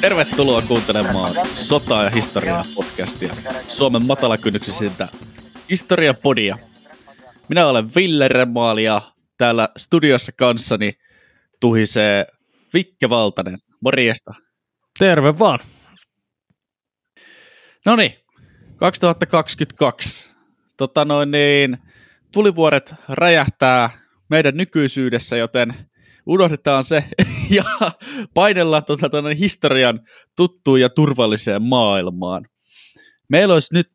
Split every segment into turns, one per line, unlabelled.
Tervetuloa kuuntelemaan Sota- ja historiaa podcastia, Suomen matalakynnyksisintä historiapodia. Minä olen Ville Remaali ja täällä studiossa kanssani tuhisee Vikke Valtanen. Morjesta.
Terve vaan.
No niin, 2022. Tota noin niin, tulivuoret räjähtää meidän nykyisyydessä, joten unohdetaan se ja painellaan tuota, tuota, historian tuttuun ja turvalliseen maailmaan. Meillä olisi nyt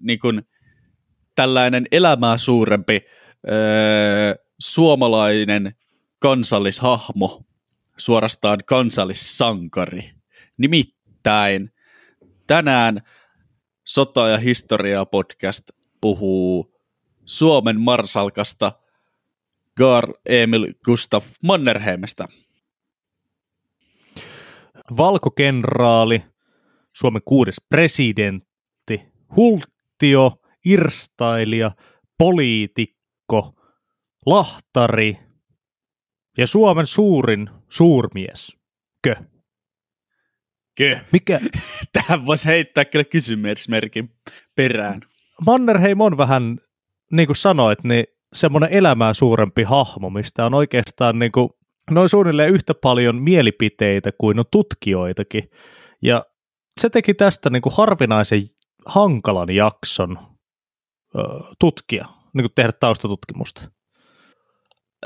niin kuin, tällainen elämää suurempi öö, suomalainen kansallishahmo, suorastaan kansallissankari. Nimittäin tänään Sota- ja historiaa podcast puhuu Suomen marsalkasta Gar Emil Gustaf Mannerheimista.
Valkokenraali, Suomen kuudes presidentti, hulttio, irstailija, poliitikko, lahtari ja Suomen suurin suurmies. Kö?
Kö?
Mikä?
Tähän voisi heittää kyllä kysymysmerkin perään.
Mannerheim on vähän, niin kuin sanoit, niin semmoinen elämää suurempi hahmo, mistä on oikeastaan niin kuin, noin suunnilleen yhtä paljon mielipiteitä kuin on tutkijoitakin. Ja se teki tästä niin kuin harvinaisen hankalan jakson ö, tutkia, niin kuin tehdä taustatutkimusta.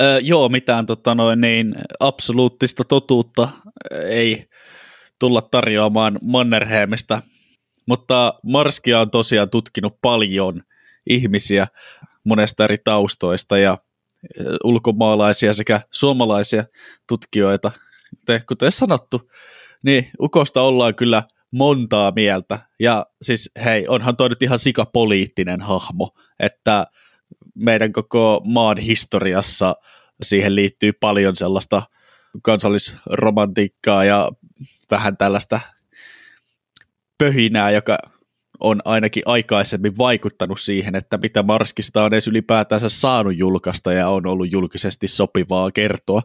Öö, joo, mitään tota noin, niin, absoluuttista totuutta ei tulla tarjoamaan Mannerheimista, mutta Marskia on tosiaan tutkinut paljon ihmisiä monesta eri taustoista ja ulkomaalaisia sekä suomalaisia tutkijoita. Kuten sanottu, niin Ukosta ollaan kyllä montaa mieltä. Ja siis hei, onhan toi nyt ihan sikapoliittinen hahmo, että meidän koko maan historiassa siihen liittyy paljon sellaista kansallisromantiikkaa ja vähän tällaista pöhinää, joka on ainakin aikaisemmin vaikuttanut siihen, että mitä Marskista on edes ylipäätänsä saanut julkaista ja on ollut julkisesti sopivaa kertoa.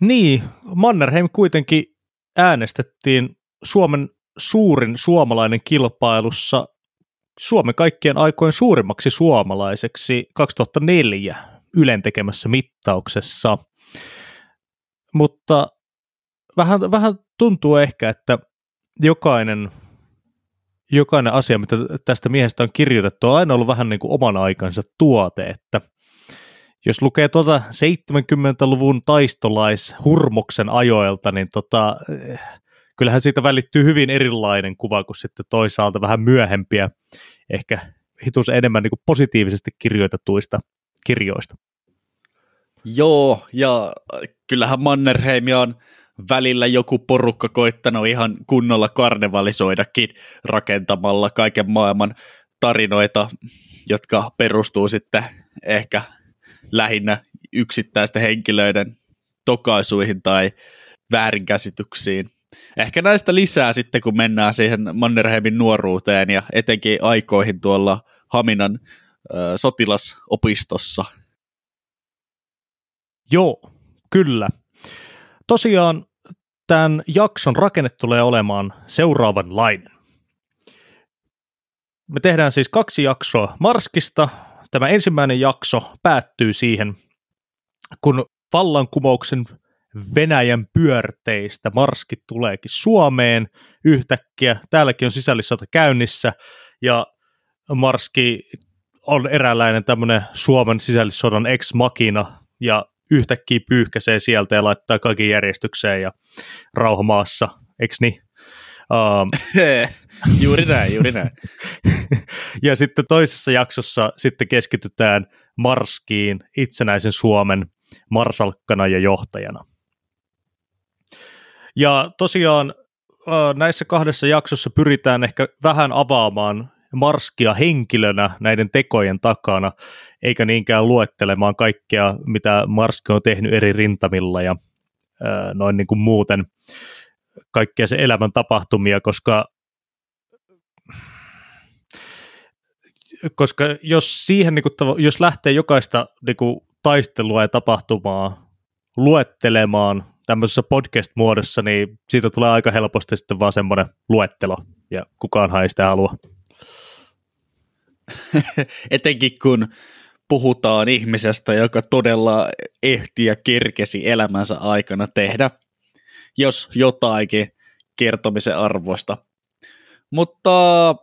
Niin, Mannerheim kuitenkin äänestettiin Suomen suurin suomalainen kilpailussa Suomen kaikkien aikojen suurimmaksi suomalaiseksi 2004 Ylen tekemässä mittauksessa. Mutta vähän, vähän tuntuu ehkä, että jokainen, jokainen asia, mitä tästä miehestä on kirjoitettu, on aina ollut vähän niin kuin oman aikansa tuote, että jos lukee tuota 70-luvun taistolaishurmoksen ajoilta, niin tota, kyllähän siitä välittyy hyvin erilainen kuva kuin sitten toisaalta vähän myöhempiä, ehkä hitus enemmän niin kuin positiivisesti kirjoitetuista kirjoista.
Joo, ja kyllähän Mannerheimia on välillä joku porukka koittanut ihan kunnolla karnevalisoidakin rakentamalla kaiken maailman tarinoita, jotka perustuu sitten ehkä lähinnä yksittäisten henkilöiden tokaisuihin tai väärinkäsityksiin. Ehkä näistä lisää sitten, kun mennään siihen Mannerheimin nuoruuteen ja etenkin aikoihin tuolla Haminan ö, sotilasopistossa.
Joo, kyllä. Tosiaan tämän jakson rakenne tulee olemaan seuraavanlainen. Me tehdään siis kaksi jaksoa Marskista. Tämä ensimmäinen jakso päättyy siihen, kun vallankumouksen Venäjän pyörteistä Marski tuleekin Suomeen yhtäkkiä. Täälläkin on sisällissota käynnissä ja Marski on eräänlainen tämmöinen Suomen sisällissodan ex-makina ja yhtäkkiä pyyhkäsee sieltä ja laittaa kaikki järjestykseen ja rauhamaassa, eikö niin? Um,
juuri näin, juuri näin.
ja sitten toisessa jaksossa sitten keskitytään Marskiin itsenäisen Suomen marsalkkana ja johtajana. Ja tosiaan näissä kahdessa jaksossa pyritään ehkä vähän avaamaan Marskia henkilönä näiden tekojen takana, eikä niinkään luettelemaan kaikkea, mitä Marski on tehnyt eri rintamilla ja noin niin kuin muuten kaikkia se elämän tapahtumia, koska koska jos siihen, niin kuin, jos lähtee jokaista niin kuin, taistelua ja tapahtumaa luettelemaan tämmöisessä podcast-muodossa, niin siitä tulee aika helposti sitten vaan semmoinen luettelo, ja kukaan ei sitä halua.
Etenkin kun puhutaan ihmisestä, joka todella ehti ja kirkesi elämänsä aikana tehdä, jos jotainkin kertomisen arvoista. Mutta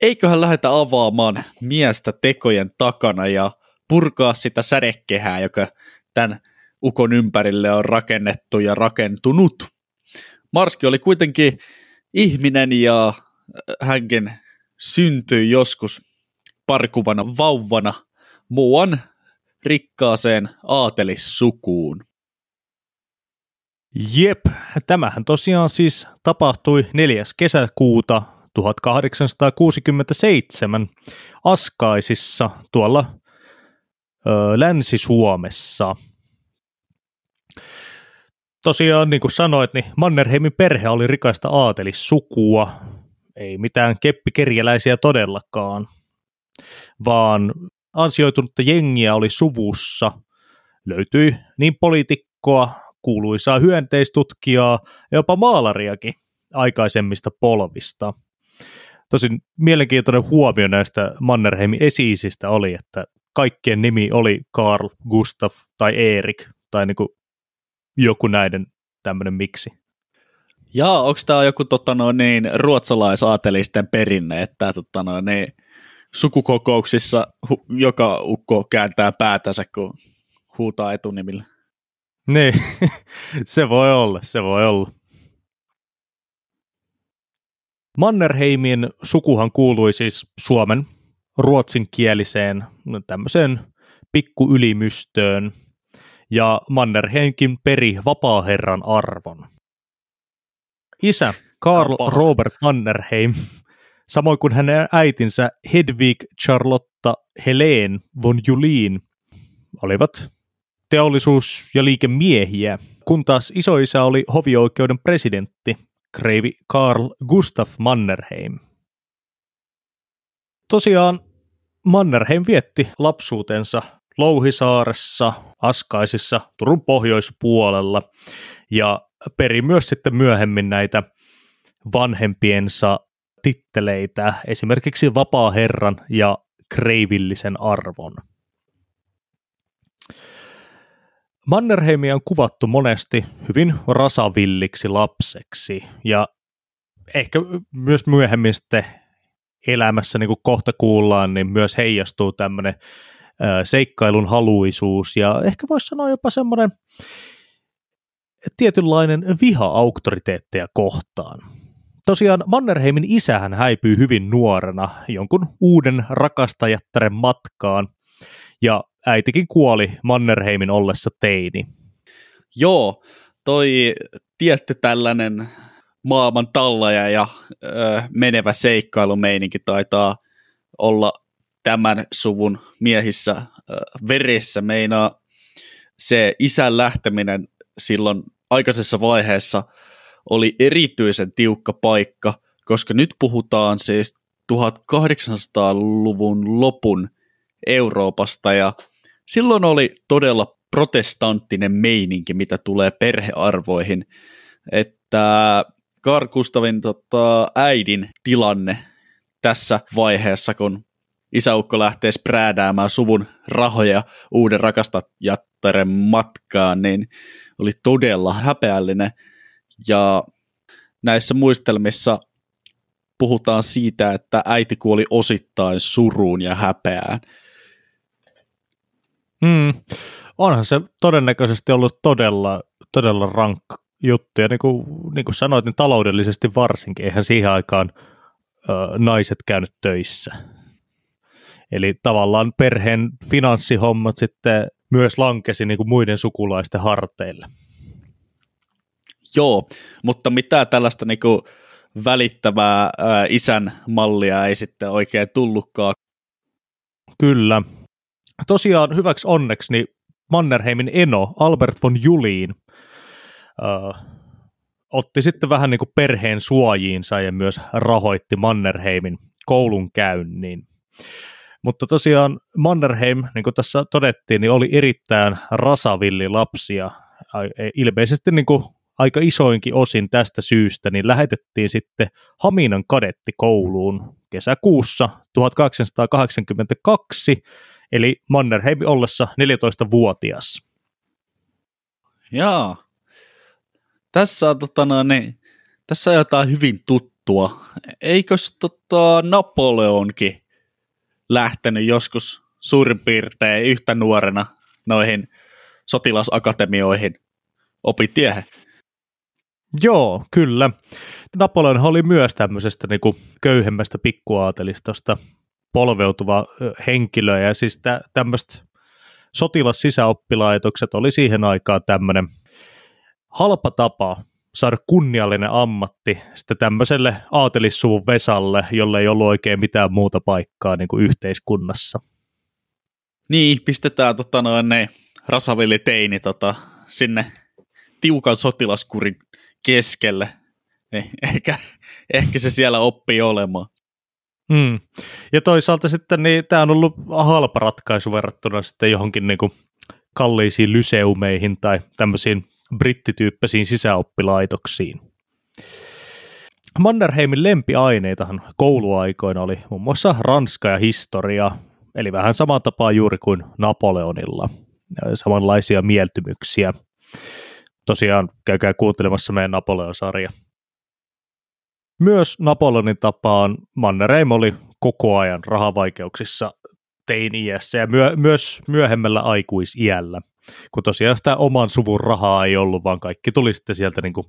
eiköhän lähdetä avaamaan miestä tekojen takana ja purkaa sitä sädekehää, joka tämän ukon ympärille on rakennettu ja rakentunut. Marski oli kuitenkin ihminen ja hänkin syntyi joskus parkuvana vauvana muuan rikkaaseen aatelissukuun.
Jep, tämähän tosiaan siis tapahtui 4. kesäkuuta 1867 Askaisissa tuolla ö, Länsi-Suomessa. Tosiaan, niin kuin sanoit, niin Mannerheimin perhe oli rikaista aatelissukua, ei mitään keppikerjäläisiä todellakaan, vaan ansioitunutta jengiä oli suvussa. Löytyi niin poliitikkoa, kuuluisaa hyönteistutkijaa ja jopa maalariakin aikaisemmista polvista. Tosin mielenkiintoinen huomio näistä Mannerheimin esiisistä oli, että kaikkien nimi oli Karl, Gustav tai Erik tai niin kuin joku näiden tämmöinen miksi.
Jaa, onko tämä joku tota, no, niin, ruotsalaisaatelisten perinne, että tota, no, niin, sukukokouksissa hu, joka ukko kääntää päätänsä, kun huutaa etunimillä?
Niin, se voi olla, se voi olla. Mannerheimin sukuhan kuului siis Suomen ruotsinkieliseen tämmöiseen pikkuylimystöön, ja Mannerheimkin peri vapaaherran arvon. Isä Karl Robert Mannerheim, samoin kuin hänen äitinsä Hedvig Charlotta Helene von Julin, olivat teollisuus- ja liikemiehiä, kun taas isoisä oli hovioikeuden presidentti, kreivi Karl Gustav Mannerheim. Tosiaan Mannerheim vietti lapsuutensa Louhisaaressa, Askaisissa, Turun pohjoispuolella ja peri myös sitten myöhemmin näitä vanhempiensa titteleitä, esimerkiksi vapaa-herran ja kreivillisen arvon. Mannerheimia on kuvattu monesti hyvin rasavilliksi lapseksi ja ehkä myös myöhemmin sitten elämässä, niin kuin kohta kuullaan, niin myös heijastuu tämmöinen seikkailun haluisuus ja ehkä voisi sanoa jopa semmoinen tietynlainen viha auktoriteetteja kohtaan. Tosiaan Mannerheimin isähän häipyy hyvin nuorena jonkun uuden rakastajattaren matkaan, ja äitikin kuoli Mannerheimin ollessa teini.
Joo, toi tietty tällainen maailman tallaja ja ö, menevä seikkailumeininki taitaa olla tämän suvun miehissä ö, verissä. Meinaa se isän lähteminen silloin aikaisessa vaiheessa oli erityisen tiukka paikka, koska nyt puhutaan siis 1800-luvun lopun Euroopasta ja silloin oli todella protestanttinen meininki, mitä tulee perhearvoihin, että Carl Gustavin tota, äidin tilanne tässä vaiheessa, kun isäukko lähtee spräädäämään suvun rahoja uuden rakastajattaren matkaan, niin oli todella häpeällinen. Ja näissä muistelmissa puhutaan siitä, että äiti kuoli osittain suruun ja häpeään.
Mm. Onhan se todennäköisesti ollut todella, todella rankka juttu. Ja niin kuin, niin kuin sanoit, niin taloudellisesti varsinkin. Eihän siihen aikaan ö, naiset käynyt töissä. Eli tavallaan perheen finanssihommat sitten myös lankesi niin kuin muiden sukulaisten harteille.
Joo, mutta mitä tällaista niin kuin välittävää ää, isän mallia ei sitten oikein tullutkaan.
Kyllä. Tosiaan hyväksi onneksi niin Mannerheimin eno Albert von Juliin äh, otti sitten vähän niin kuin perheen suojiinsa ja myös rahoitti Mannerheimin koulun käynnin. Mutta tosiaan Mannerheim, niin kuin tässä todettiin, niin oli erittäin rasavilli lapsia ilmeisesti niin kuin aika isoinkin osin tästä syystä, niin lähetettiin sitten Haminan kadettikouluun kesäkuussa 1882, eli Mannerheim ollessa 14-vuotias.
Jaa. Tässä on, tota, no, niin, tässä jotain hyvin tuttua. Eikös tota, Napoleonkin lähtenyt joskus suurin piirtein yhtä nuorena noihin sotilasakatemioihin opitiehen?
Joo, kyllä. Napoleon oli myös tämmöisestä niin kuin köyhemmästä pikkuaatelistosta polveutuva henkilö, ja siis tä, tämmöistä sotilassisäoppilaitokset oli siihen aikaan tämmöinen halpa tapa saada kunniallinen ammatti sitten tämmöiselle aatelissuvun Vesalle, jolle ei ollut oikein mitään muuta paikkaa niin kuin yhteiskunnassa.
Niin, pistetään tota noin, ne rasavilli tota, sinne tiukan sotilaskurin keskelle. Niin, ehkä, ehkä se siellä oppii olemaan.
Mm. Ja toisaalta sitten niin tämä on ollut halpa ratkaisu verrattuna sitten johonkin niin kuin kalliisiin lyseumeihin tai tämmöisiin brittityyppisiin sisäoppilaitoksiin. Mannerheimin lempiaineitahan kouluaikoina oli muun muassa ranska ja historia, eli vähän saman tapaa juuri kuin Napoleonilla, samanlaisia mieltymyksiä. Tosiaan käykää kuuntelemassa meidän Napoleon-sarja. Myös Napoleonin tapaan Mannerheim oli koko ajan rahavaikeuksissa teini-iässä ja myö- myös myöhemmällä aikuisiällä, kun tosiaan sitä oman suvun rahaa ei ollut, vaan kaikki tuli sitten sieltä niin kuin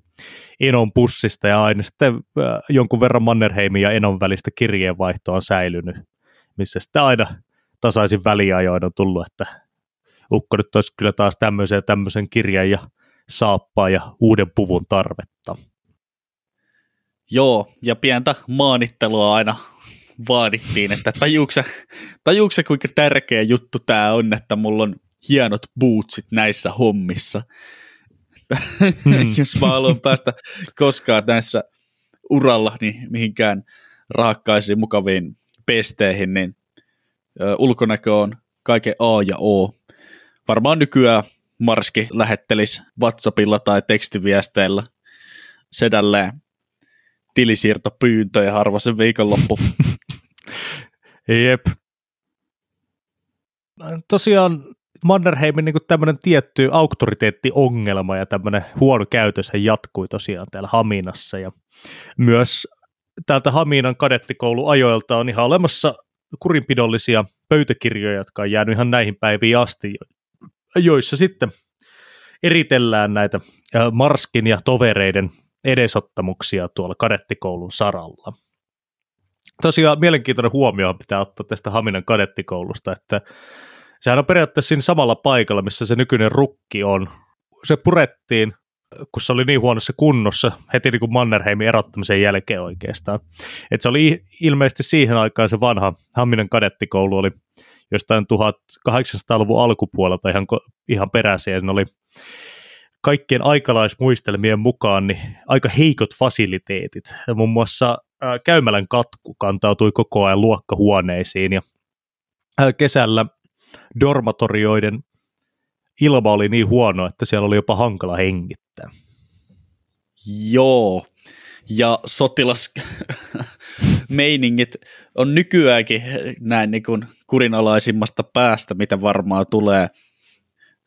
Enon pussista ja aina sitten äh, jonkun verran Mannerheimin ja Enon välistä kirjeenvaihtoa on säilynyt, missä sitten aina tasaisin väliajoin on tullut, että ukko nyt olisi kyllä taas tämmöisen ja tämmöisen kirjan ja saappaa ja uuden puvun tarvetta.
Joo, ja pientä maanittelua aina vaadittiin, että tajuukse, tajuukse kuinka tärkeä juttu tämä on, että mulla on hienot bootsit näissä hommissa. Hmm. Jos mä haluan päästä koskaan näissä uralla niin mihinkään rahakkaisiin mukaviin pesteihin, niin ulkonäkö on kaiken A ja O. Varmaan nykyään Marski lähettelisi WhatsAppilla tai tekstiviesteillä sedälleen tilisiirtopyyntöjä harva sen viikonloppu.
Jep. Tosiaan Mannerheimin niin tämmöinen tietty auktoriteettiongelma ja tämmöinen huono käytös jatkui tosiaan täällä Haminassa. Ja myös täältä Haminan kadettikouluajoilta on ihan olemassa kurinpidollisia pöytäkirjoja, jotka on jäänyt ihan näihin päiviin asti, joissa sitten eritellään näitä Marskin ja tovereiden edesottamuksia tuolla kadettikoulun saralla. Tosiaan mielenkiintoinen huomio pitää ottaa tästä Haminan kadettikoulusta, että sehän on periaatteessa siinä samalla paikalla, missä se nykyinen rukki on. Se purettiin, kun se oli niin huonossa kunnossa, heti niin kuin Mannerheimin erottamisen jälkeen oikeastaan. Et se oli ilmeisesti siihen aikaan se vanha Haminan kadettikoulu oli jostain 1800-luvun alkupuolelta ihan, ihan peräisin. Ne oli kaikkien aikalaismuistelmien mukaan niin aika heikot fasiliteetit. Muun muassa ää, käymälän katku kantautui koko ajan luokkahuoneisiin ja ää, kesällä dormatorioiden ilma oli niin huono, että siellä oli jopa hankala hengittää.
Joo, ja sotilasmeiningit on nykyäänkin näin niin kuin kurinalaisimmasta päästä, mitä varmaan tulee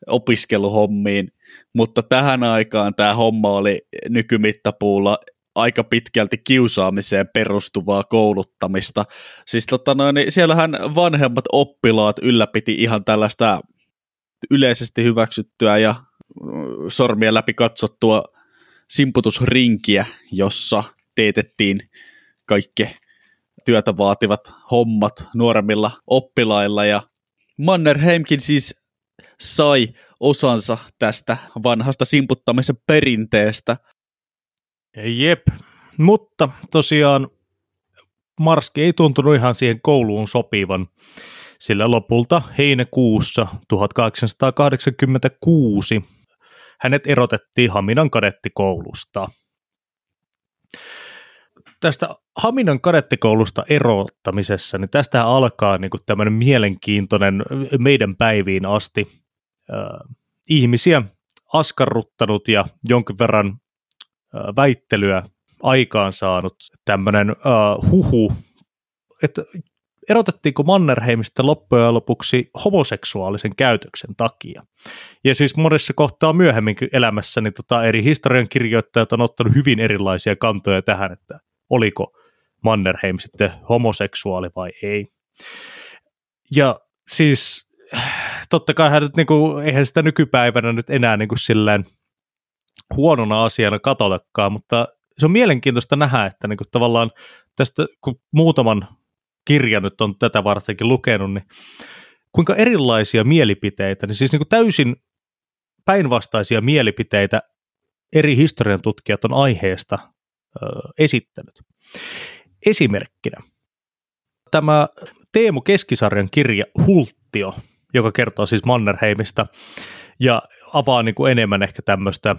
opiskeluhommiin, mutta tähän aikaan tämä homma oli nykymittapuulla aika pitkälti kiusaamiseen perustuvaa kouluttamista. Siis tota noin, niin siellähän vanhemmat oppilaat ylläpiti ihan tällaista yleisesti hyväksyttyä ja sormien läpi katsottua simputusrinkiä, jossa teetettiin kaikki työtä vaativat hommat nuoremmilla oppilailla ja Mannerheimkin siis sai osansa tästä vanhasta simputtamisen perinteestä.
Jep, mutta tosiaan Marski ei tuntunut ihan siihen kouluun sopivan, sillä lopulta heinäkuussa 1886 hänet erotettiin Haminan kadettikoulusta. Tästä Haminan kadettikoulusta erottamisessa, niin tästä alkaa niin kuin tämmöinen mielenkiintoinen meidän päiviin asti ihmisiä askarruttanut ja jonkin verran väittelyä aikaan saanut tämmöinen uh, huhu, että erotettiinko Mannerheimista loppujen lopuksi homoseksuaalisen käytöksen takia. Ja siis monessa kohtaa myöhemmin elämässä niin tota, eri historian kirjoittajat on ottanut hyvin erilaisia kantoja tähän, että oliko Mannerheim sitten homoseksuaali vai ei. Ja siis totta kai hän nyt, niin kuin, eihän sitä nykypäivänä nyt enää niin kuin silleen huonona asiana katotakaan, mutta se on mielenkiintoista nähdä, että niin kuin tavallaan tästä, kun muutaman kirjan nyt on tätä vartenkin lukenut, niin kuinka erilaisia mielipiteitä, niin siis niin kuin täysin päinvastaisia mielipiteitä eri historian tutkijat on aiheesta ö, esittänyt. Esimerkkinä tämä Teemu Keskisarjan kirja Hulttio, joka kertoo siis Mannerheimista ja avaa niin kuin enemmän ehkä tämmöistä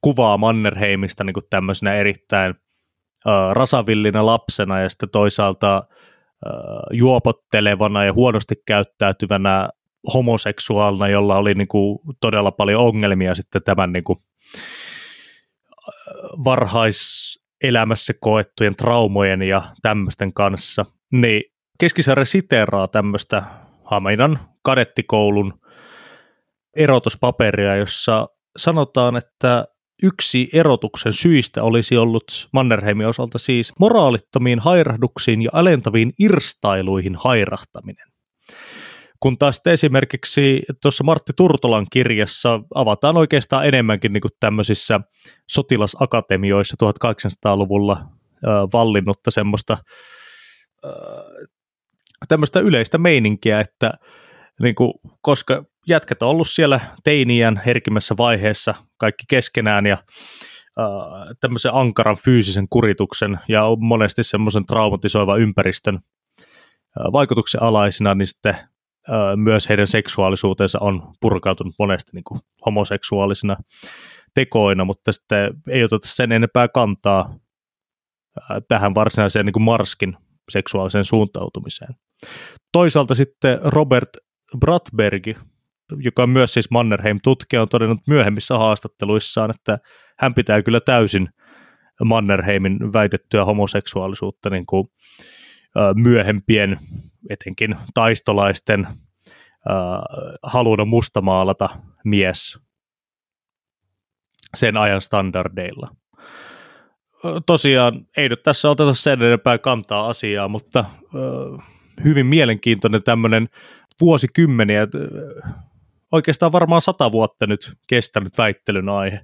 kuvaa Mannerheimista niin kuin tämmöisenä erittäin äh, rasavillinä lapsena ja sitten toisaalta äh, juopottelevana ja huonosti käyttäytyvänä homoseksuaalina, jolla oli niin kuin todella paljon ongelmia sitten tämän niin kuin varhaiselämässä koettujen traumojen ja tämmöisten kanssa, niin Keskisarja siteeraa tämmöistä Haminan kadettikoulun erotuspaperia, jossa sanotaan, että yksi erotuksen syistä olisi ollut Mannerheimin osalta siis moraalittomiin hairahduksiin ja alentaviin irstailuihin hairahtaminen. Kun taas esimerkiksi tuossa Martti Turtolan kirjassa avataan oikeastaan enemmänkin niin kuin tämmöisissä sotilasakatemioissa 1800-luvulla äh, vallinnutta semmoista tämmöistä yleistä meininkiä, että niin kuin, koska jätkät on ollut siellä teiniän herkimmässä vaiheessa kaikki keskenään ja äh, tämmöisen ankaran fyysisen kurituksen ja on monesti semmoisen traumatisoivan ympäristön äh, vaikutuksen alaisina, niin sitten myös heidän seksuaalisuutensa on purkautunut monesti niin kuin homoseksuaalisina tekoina, mutta sitten ei oteta sen enempää kantaa äh, tähän varsinaiseen niin kuin Marskin seksuaaliseen suuntautumiseen. Toisaalta sitten Robert Bratberg, joka on myös siis Mannerheim-tutkija, on todennut myöhemmissä haastatteluissaan, että hän pitää kyllä täysin Mannerheimin väitettyä homoseksuaalisuutta niin kuin, myöhempien, etenkin taistolaisten haluna mustamaalata mies sen ajan standardeilla. Tosiaan ei nyt tässä oteta sen enempää kantaa asiaa, mutta hyvin mielenkiintoinen tämmöinen vuosikymmeniä, oikeastaan varmaan sata vuotta nyt kestänyt väittelyn aihe.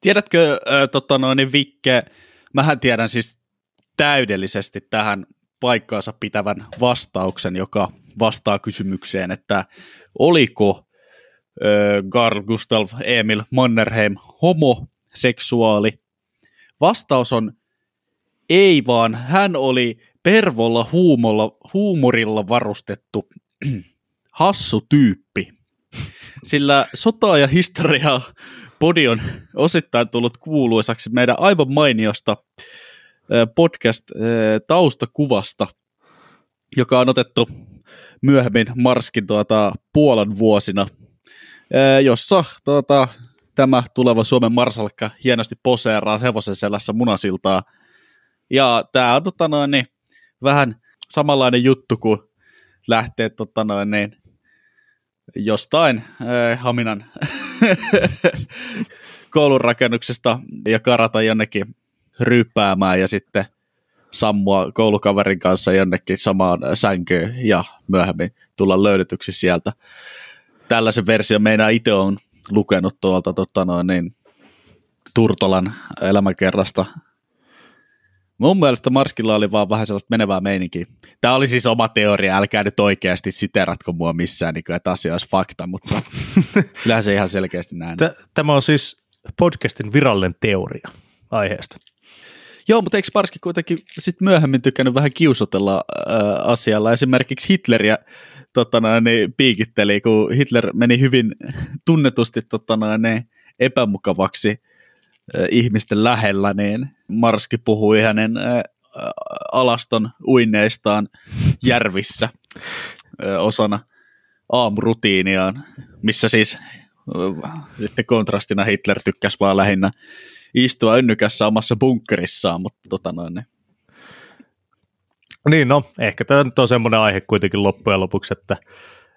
Tiedätkö, äh, tota noin, Vikke, mähän tiedän siis täydellisesti tähän paikkaansa pitävän vastauksen, joka vastaa kysymykseen, että oliko äh, Carl Gustav Emil Mannerheim homoseksuaali. Vastaus on ei, vaan hän oli pervolla huumolla, huumorilla varustettu hassu tyyppi. Sillä sota ja historia podi on osittain tullut kuuluisaksi meidän aivan mainiosta podcast-taustakuvasta, joka on otettu myöhemmin Marskin tuota, Puolan vuosina, jossa tuota, tämä tuleva Suomen marsalkka hienosti poseeraa hevosen selässä munasiltaa. Ja tämä on tota noin, niin, vähän samanlainen juttu kuin lähtee tota noin, niin, jostain äh, Haminan koulun rakennuksesta ja karata jonnekin ryyppäämään ja sitten sammua koulukaverin kanssa jonnekin samaan sänkyyn ja myöhemmin tulla löydetyksi sieltä. Tällaisen version meidän itse on lukenut tuolta tota noin, niin, Turtolan elämäkerrasta Mun mielestä Marskilla oli vaan vähän sellaista menevää meininkiä. Tämä oli siis oma teoria, älkää nyt oikeasti siteratko mua missään, niin kuin, että asia olisi fakta, mutta kyllähän se ihan selkeästi näin.
Tämä on siis podcastin virallinen teoria aiheesta.
Joo, mutta eikö Marski kuitenkin sit myöhemmin tykännyt vähän kiusotella äh, asialla? Esimerkiksi Hitleriä totana, niin piikitteli, kun Hitler meni hyvin tunnetusti totana, niin epämukavaksi ihmisten lähellä, niin Marski puhui hänen alaston uinneistaan järvissä osana aamurutiiniaan, missä siis sitten kontrastina Hitler tykkäsi vaan lähinnä istua ynnykässä omassa bunkkerissaan, mutta tota noin, niin.
niin no, ehkä tämä nyt on semmoinen aihe kuitenkin loppujen lopuksi, että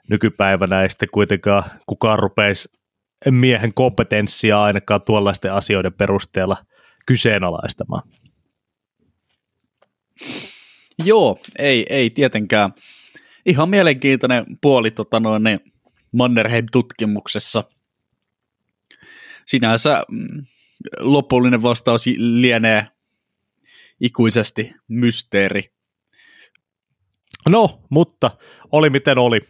nykypäivänä ei sitten kuitenkaan kukaan rupeisi miehen kompetenssia ainakaan tuollaisten asioiden perusteella kyseenalaistamaan.
Joo, ei, ei tietenkään. Ihan mielenkiintoinen puoli tota noin, niin Mannerheim-tutkimuksessa. Sinänsä mm, lopullinen vastaus lienee ikuisesti mysteeri.
No, mutta oli miten oli.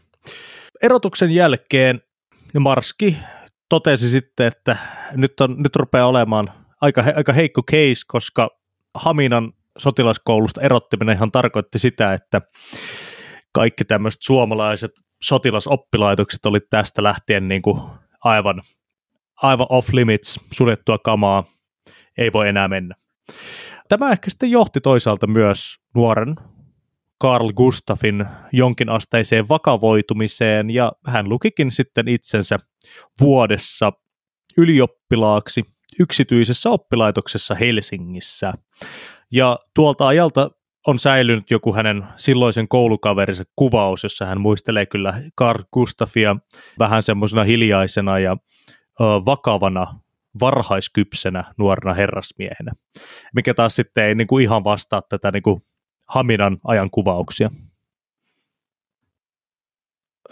Erotuksen jälkeen Marski totesi sitten, että nyt, on, nyt rupeaa olemaan aika, aika heikko case, koska Haminan sotilaskoulusta ihan tarkoitti sitä, että kaikki tämmöiset suomalaiset sotilasoppilaitokset oli tästä lähtien niin kuin aivan, aivan off limits, suljettua kamaa, ei voi enää mennä. Tämä ehkä sitten johti toisaalta myös nuoren Carl Gustafin jonkinasteiseen vakavoitumiseen ja hän lukikin sitten itsensä vuodessa ylioppilaaksi yksityisessä oppilaitoksessa Helsingissä. Ja tuolta ajalta on säilynyt joku hänen silloisen koulukaverinsa kuvaus, jossa hän muistelee kyllä Carl Gustafia vähän semmoisena hiljaisena ja ö, vakavana varhaiskypsenä nuorena herrasmiehenä, mikä taas sitten ei niin kuin ihan vastaa tätä niin kuin Haminan ajan kuvauksia.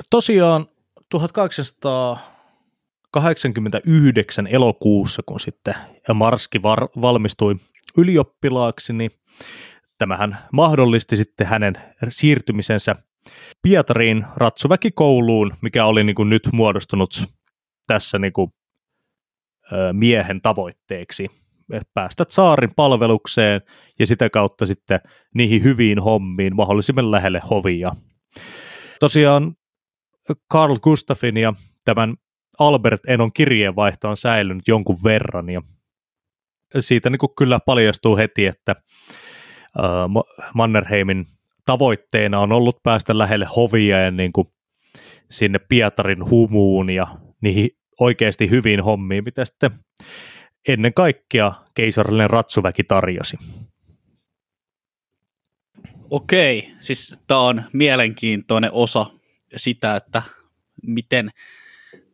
Tosiaan 1889 elokuussa, kun sitten Marski var- valmistui ylioppilaaksi, niin tämähän mahdollisti sitten hänen siirtymisensä Pietariin ratsuväkikouluun, mikä oli niin kuin nyt muodostunut tässä niin kuin, miehen tavoitteeksi päästä saarin palvelukseen ja sitä kautta sitten niihin hyviin hommiin mahdollisimman lähelle hovia. Tosiaan Carl Gustafin ja tämän Albert Enon kirjeenvaihto on säilynyt jonkun verran ja siitä niin kuin kyllä paljastuu heti, että Mannerheimin tavoitteena on ollut päästä lähelle hovia ja niin kuin sinne Pietarin humuun ja niihin oikeasti hyviin hommiin, mitä sitten ennen kaikkea keisarillinen ratsuväki tarjosi.
Okei, siis tämä on mielenkiintoinen osa sitä, että miten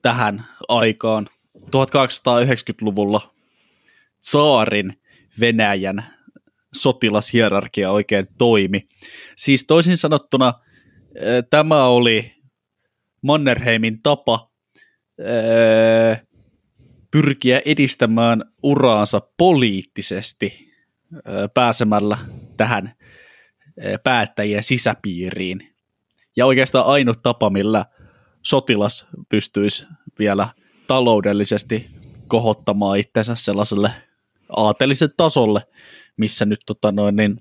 tähän aikaan 1890-luvulla saarin Venäjän sotilashierarkia oikein toimi. Siis toisin sanottuna tämä oli Mannerheimin tapa pyrkiä edistämään uraansa poliittisesti pääsemällä tähän päättäjien sisäpiiriin. Ja oikeastaan ainut tapa, millä sotilas pystyisi vielä taloudellisesti kohottamaan itsensä sellaiselle aatelisen tasolle, missä nyt tota noin, niin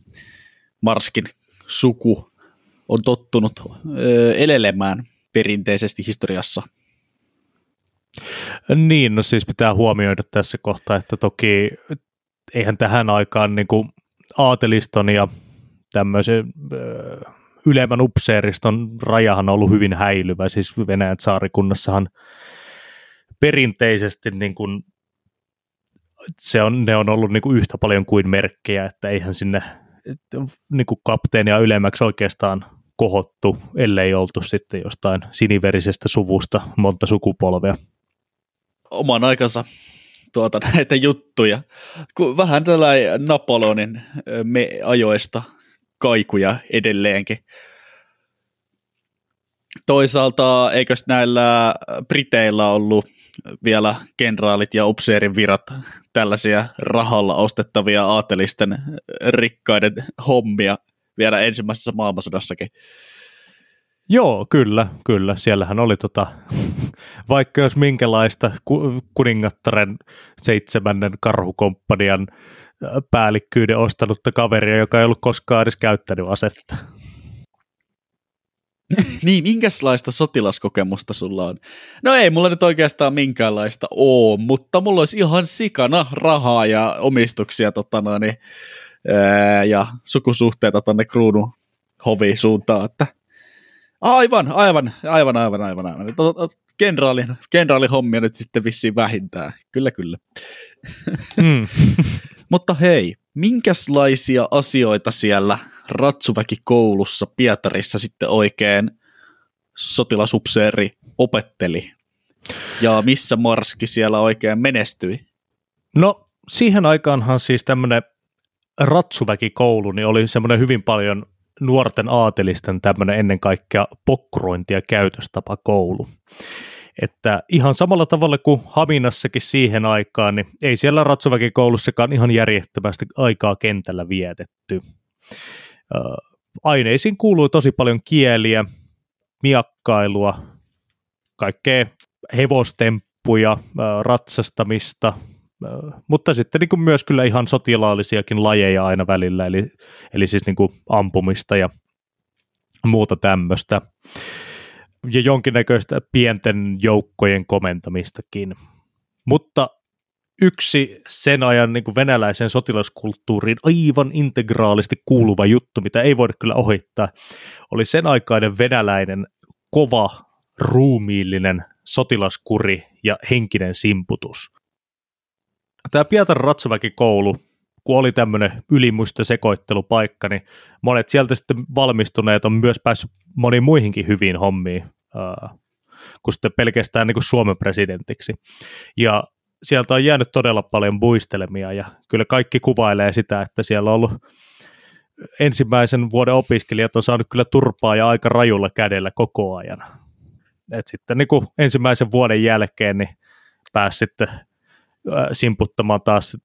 Marskin suku on tottunut ö, elelemään perinteisesti historiassa –
niin, no siis pitää huomioida tässä kohtaa, että toki eihän tähän aikaan niin kuin aateliston ja tämmöisen ö, ylemmän upseeriston rajahan on ollut hyvin häilyvä, siis Venäjän saarikunnassahan perinteisesti niin kuin, se on, ne on ollut niin kuin yhtä paljon kuin merkkejä, että eihän sinne niin kuin kapteenia ylemmäksi oikeastaan kohottu, ellei oltu sitten jostain siniverisestä suvusta monta sukupolvea.
Oman aikansa tuota, näitä juttuja. Vähän tällainen Napoleonin me ajoista kaikuja edelleenkin. Toisaalta eikös näillä Briteillä ollut vielä kenraalit ja upseerin virat tällaisia rahalla ostettavia aatelisten rikkaiden hommia vielä ensimmäisessä maailmansodassakin.
Joo, kyllä, kyllä. Siellähän oli tota, vaikka jos minkälaista kuningattaren seitsemännen karhukomppanian päällikkyyden ostanutta kaveria, joka ei ollut koskaan edes käyttänyt asetta.
niin, minkälaista sotilaskokemusta sulla on? No ei mulla nyt oikeastaan minkäänlaista oo, mutta mulla olisi ihan sikana rahaa ja omistuksia tota noin, ää, ja sukusuhteita tonne kruunun hoviin suuntaan, että Aivan, aivan, aivan, aivan, aivan, aivan. Kenraalin, kenraalin hommia nyt sitten vissiin vähintään. Kyllä, kyllä. Mm. Mutta hei, minkälaisia asioita siellä Ratsuväki-koulussa Pietarissa sitten oikein sotilasupseeri opetteli? Ja missä Marski siellä oikein menestyi?
No siihen aikaanhan siis tämmöinen Ratsuväki-koulu niin oli semmoinen hyvin paljon nuorten aatelisten tämmöinen ennen kaikkea pokkurointi- ja käytöstapa koulu. Että ihan samalla tavalla kuin Haminassakin siihen aikaan, niin ei siellä Ratsuväki-koulussakaan ihan järjettömästi aikaa kentällä vietetty. Aineisiin kuului tosi paljon kieliä, miakkailua, kaikkea hevostemppuja, ratsastamista, mutta sitten niin kuin myös kyllä ihan sotilaallisiakin lajeja aina välillä, eli, eli siis niin kuin ampumista ja muuta tämmöistä. Ja jonkinnäköistä pienten joukkojen komentamistakin. Mutta yksi sen ajan niin kuin venäläisen sotilaskulttuuriin aivan integraalisti kuuluva juttu, mitä ei voida kyllä ohittaa, oli sen aikainen venäläinen kova, ruumiillinen sotilaskuri ja henkinen simputus tämä Pietarin Ratsuväki-koulu, kun oli tämmöinen ylimuista sekoittelupaikka, niin monet sieltä sitten valmistuneet on myös päässyt moniin muihinkin hyviin hommiin, äh, kuin sitten pelkästään niin kuin Suomen presidentiksi. Ja sieltä on jäänyt todella paljon buistelemia, ja kyllä kaikki kuvailee sitä, että siellä on ollut ensimmäisen vuoden opiskelijat on saanut kyllä turpaa ja aika rajulla kädellä koko ajan. Et sitten niin kuin ensimmäisen vuoden jälkeen niin pääsi sitten simputtamaan taas,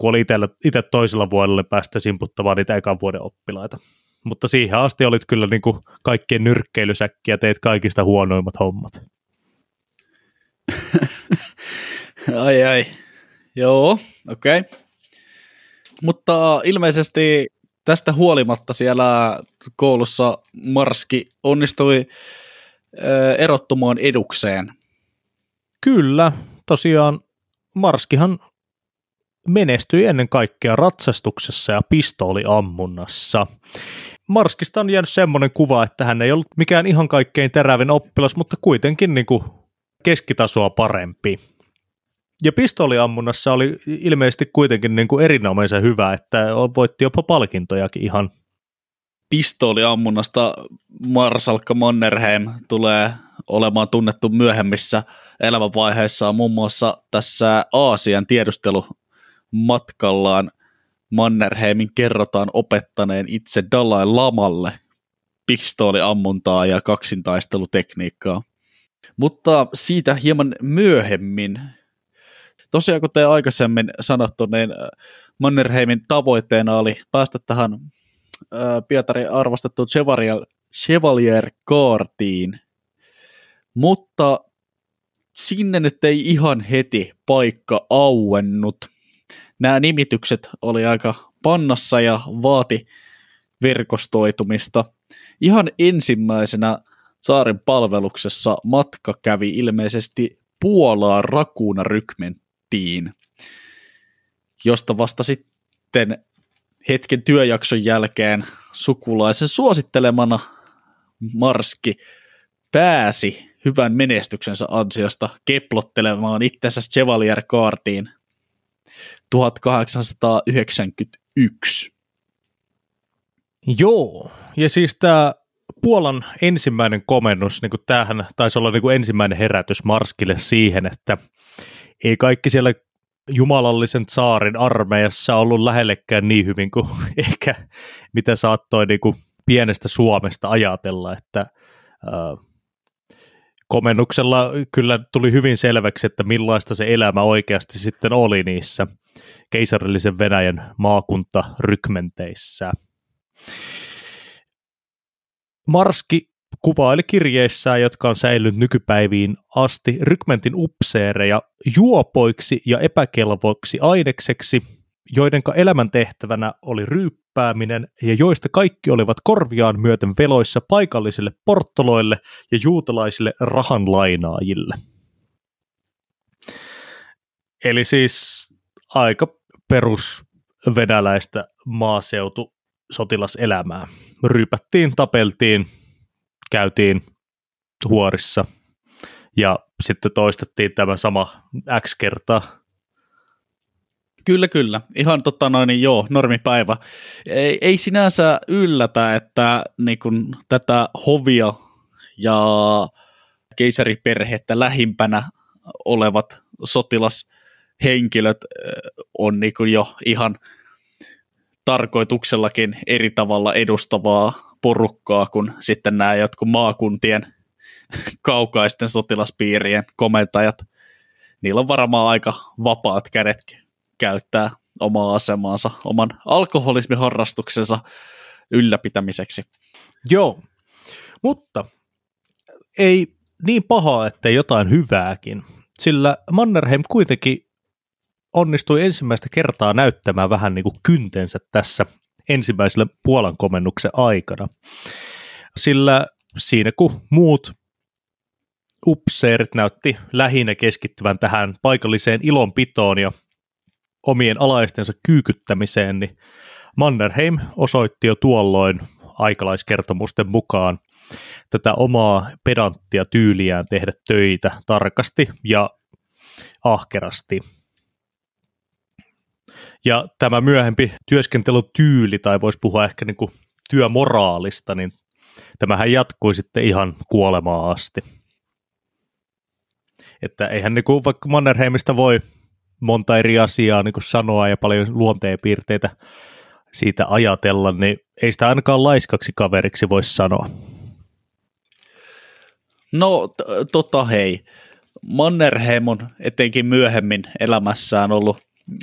kun oli itse toisella vuodella päästä simputtamaan niitä ekan vuoden oppilaita. Mutta siihen asti olit kyllä niin kuin kaikkien nyrkkeilysäkkiä, teit kaikista huonoimmat hommat.
ai ai, joo, okei. Okay. Mutta ilmeisesti tästä huolimatta siellä koulussa Marski onnistui erottumaan edukseen.
Kyllä, tosiaan Marskihan menestyi ennen kaikkea ratsastuksessa ja pistooliammunnassa. Marskista on jäänyt semmoinen kuva, että hän ei ollut mikään ihan kaikkein terävin oppilas, mutta kuitenkin niin kuin keskitasoa parempi. Ja pistooliammunnassa oli ilmeisesti kuitenkin niin kuin erinomaisen hyvä, että voitti jopa palkintojakin ihan.
Pistooliammunnasta Marsalkka Mannerheim tulee olemaan tunnettu myöhemmissä elämänvaiheissaan muun muassa tässä Aasian tiedustelumatkallaan Mannerheimin kerrotaan opettaneen itse Dalai Lamalle pistooliammuntaa ja kaksintaistelutekniikkaa. Mutta siitä hieman myöhemmin. Tosiaan kuten aikaisemmin sanottu, niin Mannerheimin tavoitteena oli päästä tähän Pietarin arvostettuun Chevalier, Chevalier Kaartiin, mutta sinne nyt ei ihan heti paikka auennut. Nämä nimitykset oli aika pannassa ja vaati verkostoitumista. Ihan ensimmäisenä saarin palveluksessa matka kävi ilmeisesti Puolaa Rakuuna rykmenttiin, josta vasta sitten hetken työjakson jälkeen sukulaisen suosittelemana Marski pääsi hyvän menestyksensä ansiosta keplottelemaan itsensä Chevalier Kaartiin 1891.
Joo, ja siis tämä Puolan ensimmäinen komennus, niin kuin tämähän taisi olla niin kuin ensimmäinen herätys Marskille siihen, että ei kaikki siellä jumalallisen saarin armeijassa ollut lähellekään niin hyvin kuin ehkä mitä saattoi niin kuin pienestä Suomesta ajatella, että äh, komennuksella kyllä tuli hyvin selväksi, että millaista se elämä oikeasti sitten oli niissä keisarillisen Venäjän maakuntarykmenteissä. Marski kuvaili kirjeissään, jotka on säilynyt nykypäiviin asti, rykmentin upseereja juopoiksi ja epäkelvoiksi ainekseksi, joidenka elämäntehtävänä oli ryyppääminen ja joista kaikki olivat korviaan myöten veloissa paikallisille porttoloille ja juutalaisille rahanlainaajille. Eli siis aika perus venäläistä maaseutu sotilaselämää. Ryypättiin, tapeltiin, käytiin huorissa ja sitten toistettiin tämä sama X kertaa.
Kyllä, kyllä. Ihan totta noin, niin joo, normipäivä. Ei, ei sinänsä yllätä, että niin kun, tätä hovia ja keisariperhettä lähimpänä olevat sotilashenkilöt on niin jo ihan tarkoituksellakin eri tavalla edustavaa porukkaa kuin sitten nämä jotkut maakuntien kaukaisten sotilaspiirien komentajat. Niillä on varmaan aika vapaat kädet käyttää omaa asemaansa oman alkoholismiharrastuksensa ylläpitämiseksi.
Joo, mutta ei niin pahaa, ettei jotain hyvääkin, sillä Mannerheim kuitenkin onnistui ensimmäistä kertaa näyttämään vähän niin kuin kyntensä tässä ensimmäisellä Puolan komennuksen aikana. Sillä siinä kun muut upseerit näytti lähinnä keskittyvän tähän paikalliseen ilonpitoon ja omien alaistensa kyykyttämiseen, niin Mannerheim osoitti jo tuolloin aikalaiskertomusten mukaan tätä omaa pedanttia tyyliään tehdä töitä tarkasti ja ahkerasti. Ja tämä myöhempi työskentelytyyli, tai voisi puhua ehkä niin kuin työmoraalista, niin tämähän jatkui sitten ihan kuolemaan asti. Että eihän niin kuin, vaikka Mannerheimista voi monta eri asiaa niin sanoa ja paljon luonteenpiirteitä siitä ajatella, niin ei sitä ainakaan laiskaksi kaveriksi voi sanoa.
No tota hei, Mannerheim on etenkin myöhemmin elämässään ollut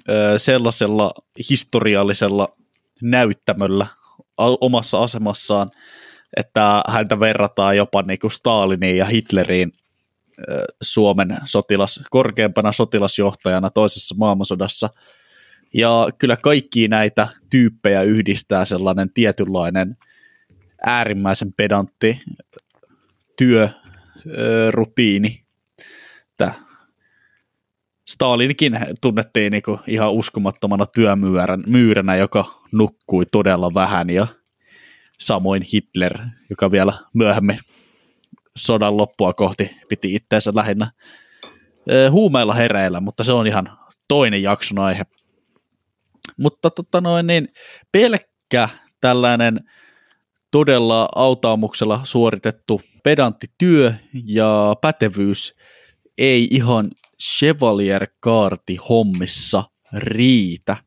ö, sellaisella historiallisella näyttämöllä omassa asemassaan, että häntä verrataan jopa niin kuin Staliniin ja Hitleriin Suomen sotilas, korkeampana sotilasjohtajana toisessa maailmansodassa. Ja kyllä kaikki näitä tyyppejä yhdistää sellainen tietynlainen äärimmäisen pedantti työrutiini. Stalinkin tunnettiin niinku ihan uskomattomana työmyyränä, joka nukkui todella vähän ja samoin Hitler, joka vielä myöhemmin sodan loppua kohti piti itteensä lähinnä huumeilla hereillä, mutta se on ihan toinen jakson aihe. Mutta tota noin, niin pelkkä tällainen todella autaamuksella suoritettu pedantti työ ja pätevyys ei ihan Chevalier Kaarti hommissa riitä.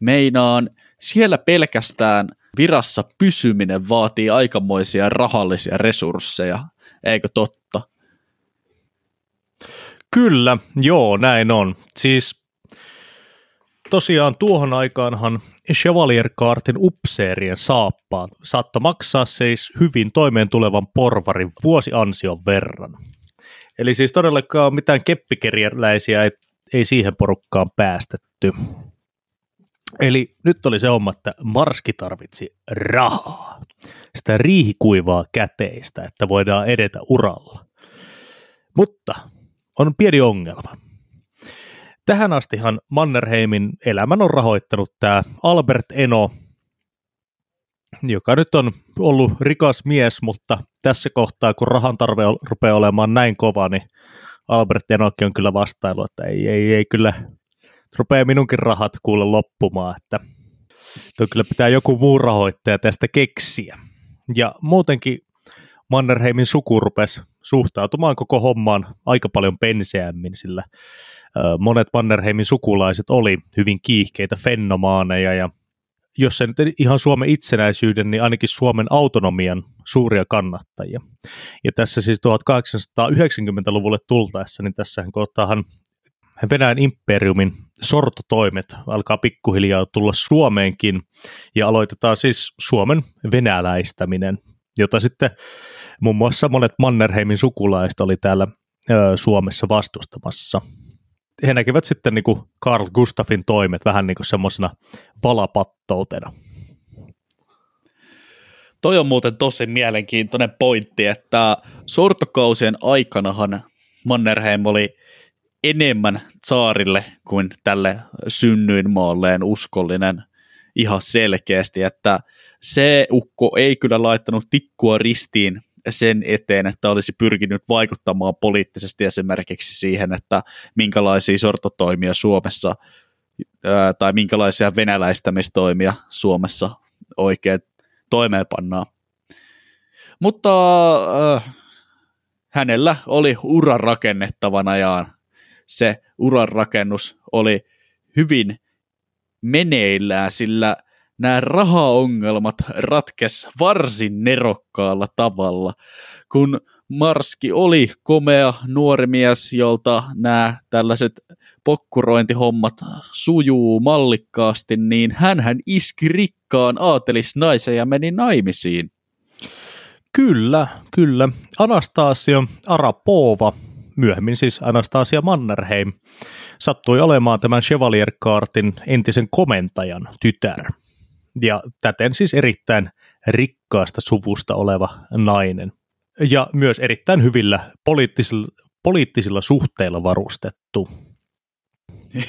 Meinaan siellä pelkästään virassa pysyminen vaatii aikamoisia rahallisia resursseja, eikö totta?
Kyllä, joo, näin on. Siis tosiaan tuohon aikaanhan Chevalier Cartin upseerien saappaat saattoi maksaa siis hyvin toimeen tulevan porvarin vuosiansion verran. Eli siis todellakaan mitään keppikeriäläisiä ei, ei siihen porukkaan päästetty. Eli nyt oli se homma, että Marski tarvitsi rahaa. Sitä riihikuivaa käteistä, että voidaan edetä uralla. Mutta on pieni ongelma. Tähän astihan Mannerheimin elämän on rahoittanut tämä Albert Eno, joka nyt on ollut rikas mies, mutta tässä kohtaa, kun rahan tarve rupeaa olemaan näin kova, niin Albert Enokin on kyllä vastailu, että ei, ei, ei kyllä rupeaa minunkin rahat kuulla loppumaan, että kyllä pitää joku muu rahoittaja tästä keksiä. Ja muutenkin Mannerheimin suku rupesi suhtautumaan koko hommaan aika paljon penseämmin, sillä monet Mannerheimin sukulaiset oli hyvin kiihkeitä fennomaaneja ja jos se nyt ihan Suomen itsenäisyyden, niin ainakin Suomen autonomian suuria kannattajia. Ja tässä siis 1890-luvulle tultaessa, niin tässähän kohtaahan Venäjän imperiumin sortotoimet alkaa pikkuhiljaa tulla Suomeenkin ja aloitetaan siis Suomen venäläistäminen, jota sitten muun muassa monet Mannerheimin sukulaiset oli täällä ö, Suomessa vastustamassa. He näkivät sitten niin kuin Karl Gustafin toimet vähän niin kuin semmoisena valapattoutena.
Toi on muuten tosi mielenkiintoinen pointti, että sortokausien aikanahan Mannerheim oli enemmän saarille kuin tälle synnyinmaalleen uskollinen ihan selkeästi, että se ukko ei kyllä laittanut tikkua ristiin sen eteen, että olisi pyrkinyt vaikuttamaan poliittisesti esimerkiksi siihen, että minkälaisia sortotoimia Suomessa tai minkälaisia venäläistämistoimia Suomessa oikein toimeenpannaan. Mutta äh, hänellä oli uran rakennettavana ja se uran rakennus oli hyvin meneillään, sillä nämä rahaongelmat ratkes varsin nerokkaalla tavalla, kun Marski oli komea nuori mies, jolta nämä tällaiset pokkurointihommat sujuu mallikkaasti, niin hän iski rikkaan aatelisnaisen ja meni naimisiin.
Kyllä, kyllä. Anastasia Arapova, myöhemmin siis Anastasia Mannerheim, sattui olemaan tämän Chevalier Kartin entisen komentajan tytär. Ja täten siis erittäin rikkaasta suvusta oleva nainen. Ja myös erittäin hyvillä poliittisilla, poliittisilla suhteilla varustettu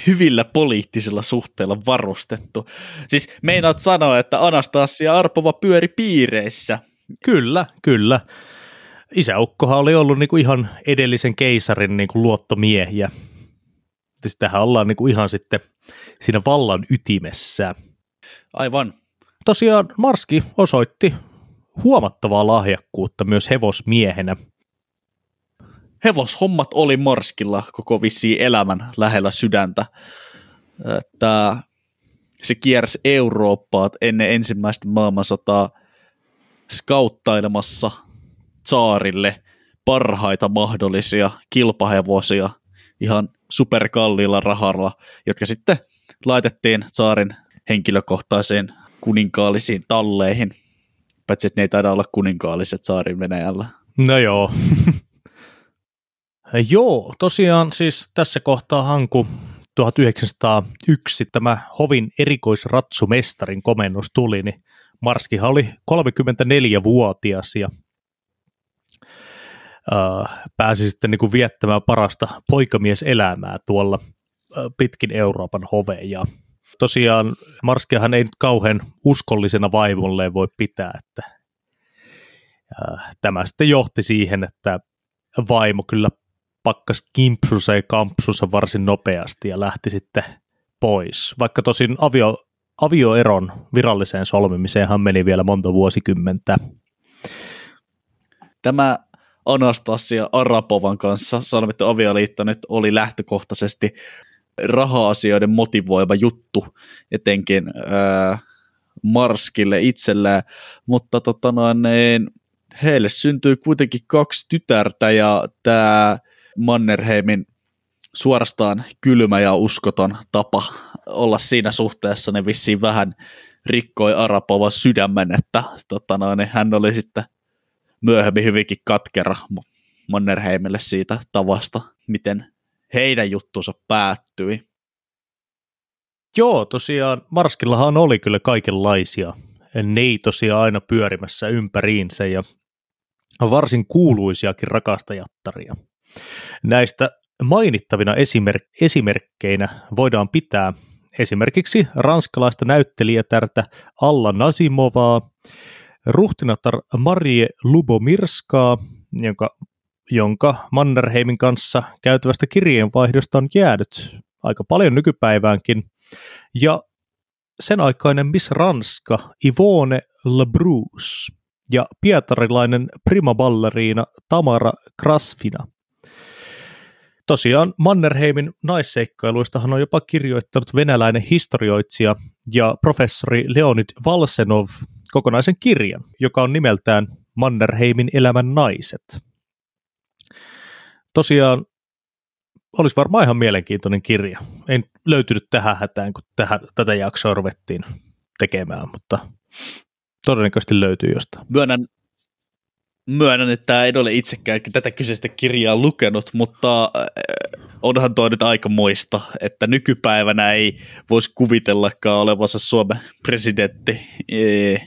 hyvillä poliittisilla suhteilla varustettu. Siis meinaat sanoa, että Anastasia Arpova pyöri piireissä.
Kyllä, kyllä. Isäukkohan oli ollut niinku ihan edellisen keisarin niinku luottomiehiä. Tähän ollaan niinku ihan sitten siinä vallan ytimessä.
Aivan.
Tosiaan Marski osoitti huomattavaa lahjakkuutta myös hevosmiehenä.
Hevoshommat oli Marskilla koko vissiin elämän lähellä sydäntä. Että se kiersi Eurooppaa ennen ensimmäistä maailmansotaa skauttailemassa saarille parhaita mahdollisia kilpahevosia ihan superkalliilla rahalla, jotka sitten laitettiin saarin henkilökohtaisiin kuninkaallisiin talleihin. Paitsi, että ne ei taida olla kuninkaalliset saarin Venäjällä.
No joo. joo, tosiaan siis tässä kohtaa Hanku 1901 tämä hovin erikoisratsumestarin komennus tuli, niin Marskihan oli 34-vuotias ja pääsi sitten niin kuin viettämään parasta poikamieselämää tuolla äh, pitkin Euroopan hoveja. Tosiaan Marskiahan ei nyt kauhean uskollisena vaimolleen voi pitää, että äh, tämä sitten johti siihen, että vaimo kyllä pakkas kimpsussa ja kampsussa varsin nopeasti ja lähti sitten pois. Vaikka tosin avio, avioeron viralliseen solmimiseenhan meni vielä monta vuosikymmentä.
Tämä Anastasia Arapovan kanssa. Solmittu avioliitto nyt oli lähtökohtaisesti raha-asioiden motivoiva juttu, etenkin ää, Marskille itselleen, mutta tota noin, niin, heille syntyi kuitenkin kaksi tytärtä ja tämä Mannerheimin suorastaan kylmä ja uskoton tapa olla siinä suhteessa, ne vissiin vähän rikkoi Arapovan sydämen, että tota noin, hän oli sitten myöhemmin hyvinkin katkera Mannerheimille siitä tavasta, miten heidän juttunsa päättyi.
Joo, tosiaan Marskillahan oli kyllä kaikenlaisia neitosia aina pyörimässä ympäriinsä ja varsin kuuluisiakin rakastajattaria. Näistä mainittavina esimerk- esimerkkeinä voidaan pitää esimerkiksi ranskalaista näyttelijätärtä Alla Nasimovaa, ruhtinatar Marie Lubomirskaa, jonka, jonka Mannerheimin kanssa käytävästä kirjeenvaihdosta on jäänyt aika paljon nykypäiväänkin, ja sen aikainen Miss Ranska Ivone Labrousse ja pietarilainen primaballeriina Tamara Krasvina – tosiaan Mannerheimin naisseikkailuistahan on jopa kirjoittanut venäläinen historioitsija ja professori Leonid Valsenov kokonaisen kirjan, joka on nimeltään Mannerheimin elämän naiset. Tosiaan olisi varmaan ihan mielenkiintoinen kirja. En löytynyt tähän hätään, kun tähän, tätä jaksoa ruvettiin tekemään, mutta todennäköisesti löytyy jostain.
Myönnän, myönnän, että en ole itsekään tätä kyseistä kirjaa lukenut, mutta äh, onhan toi nyt aika moista, että nykypäivänä ei voisi kuvitellakaan olevansa Suomen presidentti, ei,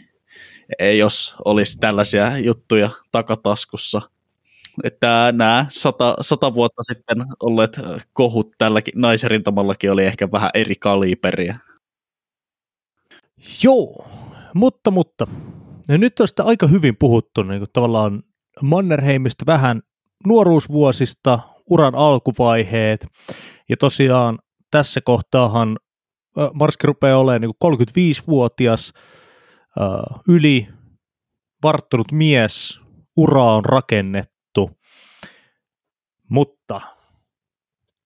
jos olisi tällaisia juttuja takataskussa. Että nämä sata, sata vuotta sitten olleet kohut tälläkin naisrintamallakin oli ehkä vähän eri kaliberia.
Joo, mutta, mutta ja nyt on sitä aika hyvin puhuttu niin kuin tavallaan Mannerheimista vähän nuoruusvuosista, uran alkuvaiheet, ja tosiaan tässä kohtaahan Marski rupeaa olemaan niin 35-vuotias, yli varttunut mies, ura on rakennettu, mutta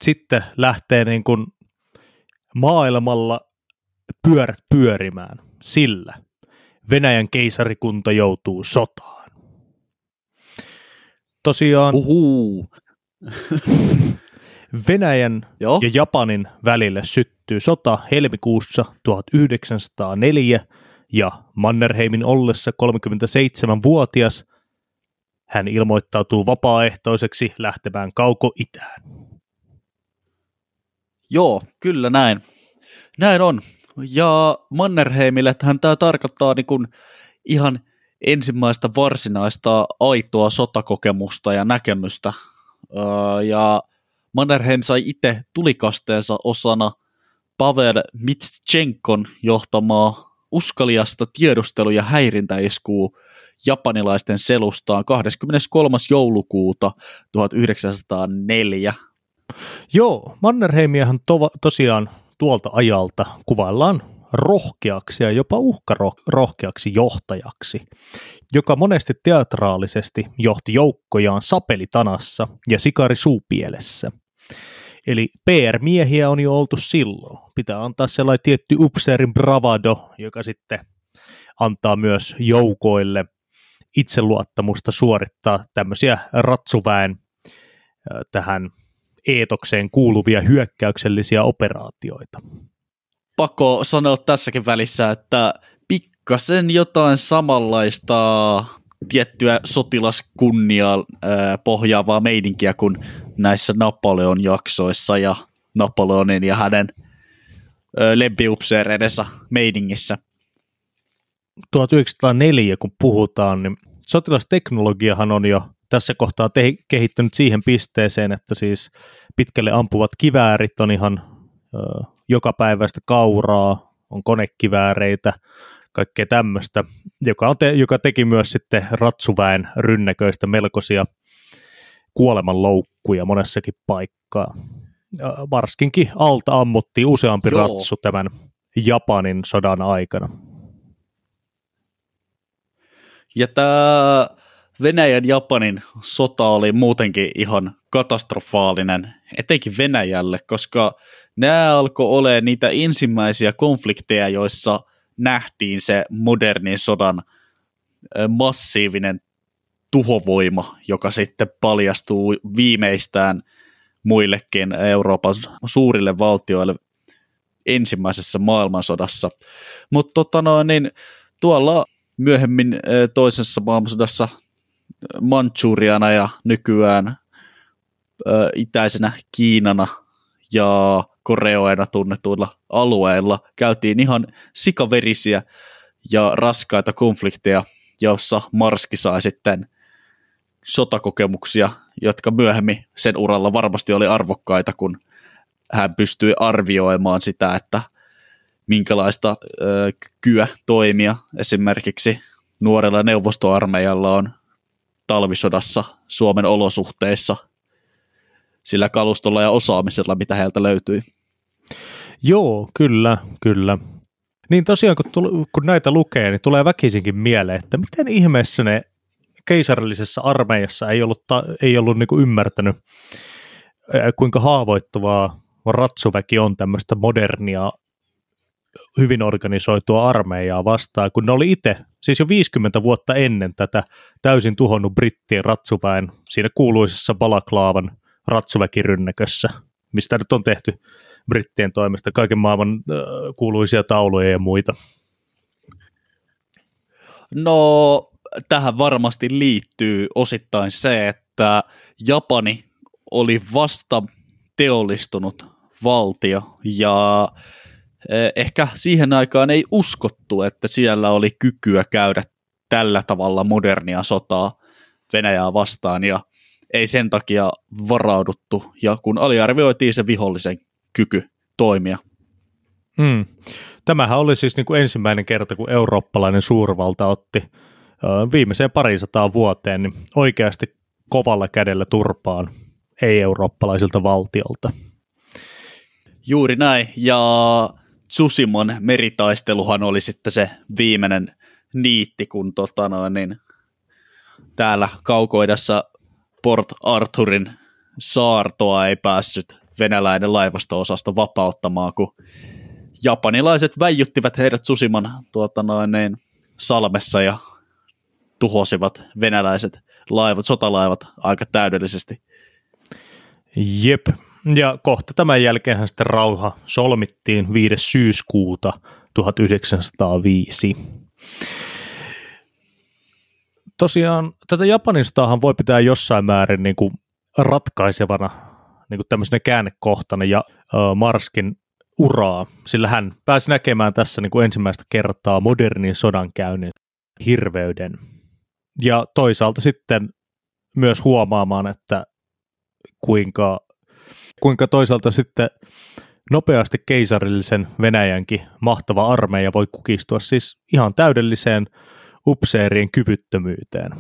sitten lähtee niin kuin maailmalla pyörät pyörimään sillä Venäjän keisarikunta joutuu sotaan. Tosiaan
Uhuu.
Venäjän
Joo.
ja Japanin välille syttyy sota helmikuussa 1904 ja Mannerheimin ollessa 37-vuotias hän ilmoittautuu vapaaehtoiseksi lähtemään kauko-itään.
Joo, kyllä näin. Näin on. Ja Mannerheimille hän tämä tarkoittaa niin kuin ihan ensimmäistä varsinaista aitoa sotakokemusta ja näkemystä. Ja Mannerheim sai itse tulikasteensa osana Pavel Mitschenkon johtamaa uskaliasta tiedustelu- ja häirintäiskuu japanilaisten selustaan 23. joulukuuta 1904.
Joo, Mannerheimiahan to- tosiaan tuolta ajalta kuvaillaan rohkeaksi ja jopa uhkarohkeaksi johtajaksi, joka monesti teatraalisesti johti joukkojaan sapelitanassa ja sikari suupielessä. Eli PR-miehiä on jo oltu silloin. Pitää antaa sellainen tietty upseerin bravado, joka sitten antaa myös joukoille itseluottamusta suorittaa tämmöisiä ratsuväen tähän eetokseen kuuluvia hyökkäyksellisiä operaatioita.
Pakko sanoa tässäkin välissä, että pikkasen jotain samanlaista tiettyä sotilaskunnia pohjaavaa meidinkiä kuin näissä Napoleon jaksoissa ja Napoleonin ja hänen lempiupseereidensa meidingissä.
1904, kun puhutaan, niin sotilasteknologiahan on jo tässä kohtaa te- kehittynyt siihen pisteeseen, että siis pitkälle ampuvat kiväärit on ihan ö, joka päivästä kauraa, on konekivääreitä, kaikkea tämmöistä, joka, on te- joka teki myös sitten ratsuväen rynnäköistä melkoisia kuolemanloukkuja monessakin paikkaa. Varskinkin alta ammuttiin useampi Joo. ratsu tämän Japanin sodan aikana.
Ja tämä Venäjän-Japanin sota oli muutenkin ihan katastrofaalinen, etenkin Venäjälle, koska nämä alkoi olemaan niitä ensimmäisiä konflikteja, joissa nähtiin se modernin sodan massiivinen tuhovoima, joka sitten paljastuu viimeistään muillekin Euroopan suurille valtioille ensimmäisessä maailmansodassa. Mutta tota no, niin, tuolla myöhemmin toisessa maailmansodassa Manchuriana ja nykyään itäisenä Kiinana ja Koreoina tunnetuilla alueilla käytiin ihan sikaverisiä ja raskaita konflikteja, jossa Marski sai sitten sotakokemuksia, jotka myöhemmin sen uralla varmasti oli arvokkaita, kun hän pystyi arvioimaan sitä, että minkälaista ö, toimia esimerkiksi nuorella neuvostoarmeijalla on talvisodassa Suomen olosuhteissa sillä kalustolla ja osaamisella, mitä heiltä löytyi.
Joo, kyllä, kyllä. Niin tosiaan, kun, tul- kun näitä lukee, niin tulee väkisinkin mieleen, että miten ihmeessä ne keisarillisessa armeijassa ei ollut, ta- ei ollut niin ymmärtänyt, kuinka haavoittuvaa ratsuväki on tämmöistä modernia, hyvin organisoitua armeijaa vastaan, kun ne oli itse, siis jo 50 vuotta ennen tätä, täysin tuhonnut brittien ratsuväen siinä kuuluisessa Balaklaavan ratsuväkirynnäkössä, mistä nyt on tehty brittien toimesta kaiken maailman äh, kuuluisia tauluja ja muita.
No, tähän varmasti liittyy osittain se, että Japani oli vasta teollistunut valtio ja ehkä siihen aikaan ei uskottu, että siellä oli kykyä käydä tällä tavalla modernia sotaa Venäjää vastaan ja ei sen takia varauduttu ja kun aliarvioitiin se vihollisen kyky toimia.
Hmm. Tämähän oli siis niin kuin ensimmäinen kerta, kun eurooppalainen suurvalta otti viimeiseen parisataan vuoteen niin oikeasti kovalla kädellä turpaan ei-eurooppalaisilta valtiolta.
Juuri näin, ja Tsushimon meritaisteluhan oli sitten se viimeinen niitti, kun tota noin, niin täällä kaukoidassa Port Arthurin saartoa ei päässyt venäläinen laivasto-osasto vapauttamaan, kun japanilaiset väijyttivät heidät Susiman tuota noin, niin, salmessa ja tuhosivat venäläiset laivat, sotalaivat aika täydellisesti.
Jep, ja kohta tämän jälkeen sitten rauha solmittiin 5. syyskuuta 1905. Tosiaan tätä Japanin sotaahan voi pitää jossain määrin niin kuin ratkaisevana niin kuin tämmöisenä käännekohtana ja uh, Marskin uraa, sillä hän pääsi näkemään tässä niin kuin ensimmäistä kertaa modernin sodankäynnin hirveyden. Ja toisaalta sitten myös huomaamaan, että kuinka, kuinka toisaalta sitten nopeasti keisarillisen Venäjänkin mahtava armeija voi kukistua siis ihan täydelliseen upseerien kyvyttömyyteen.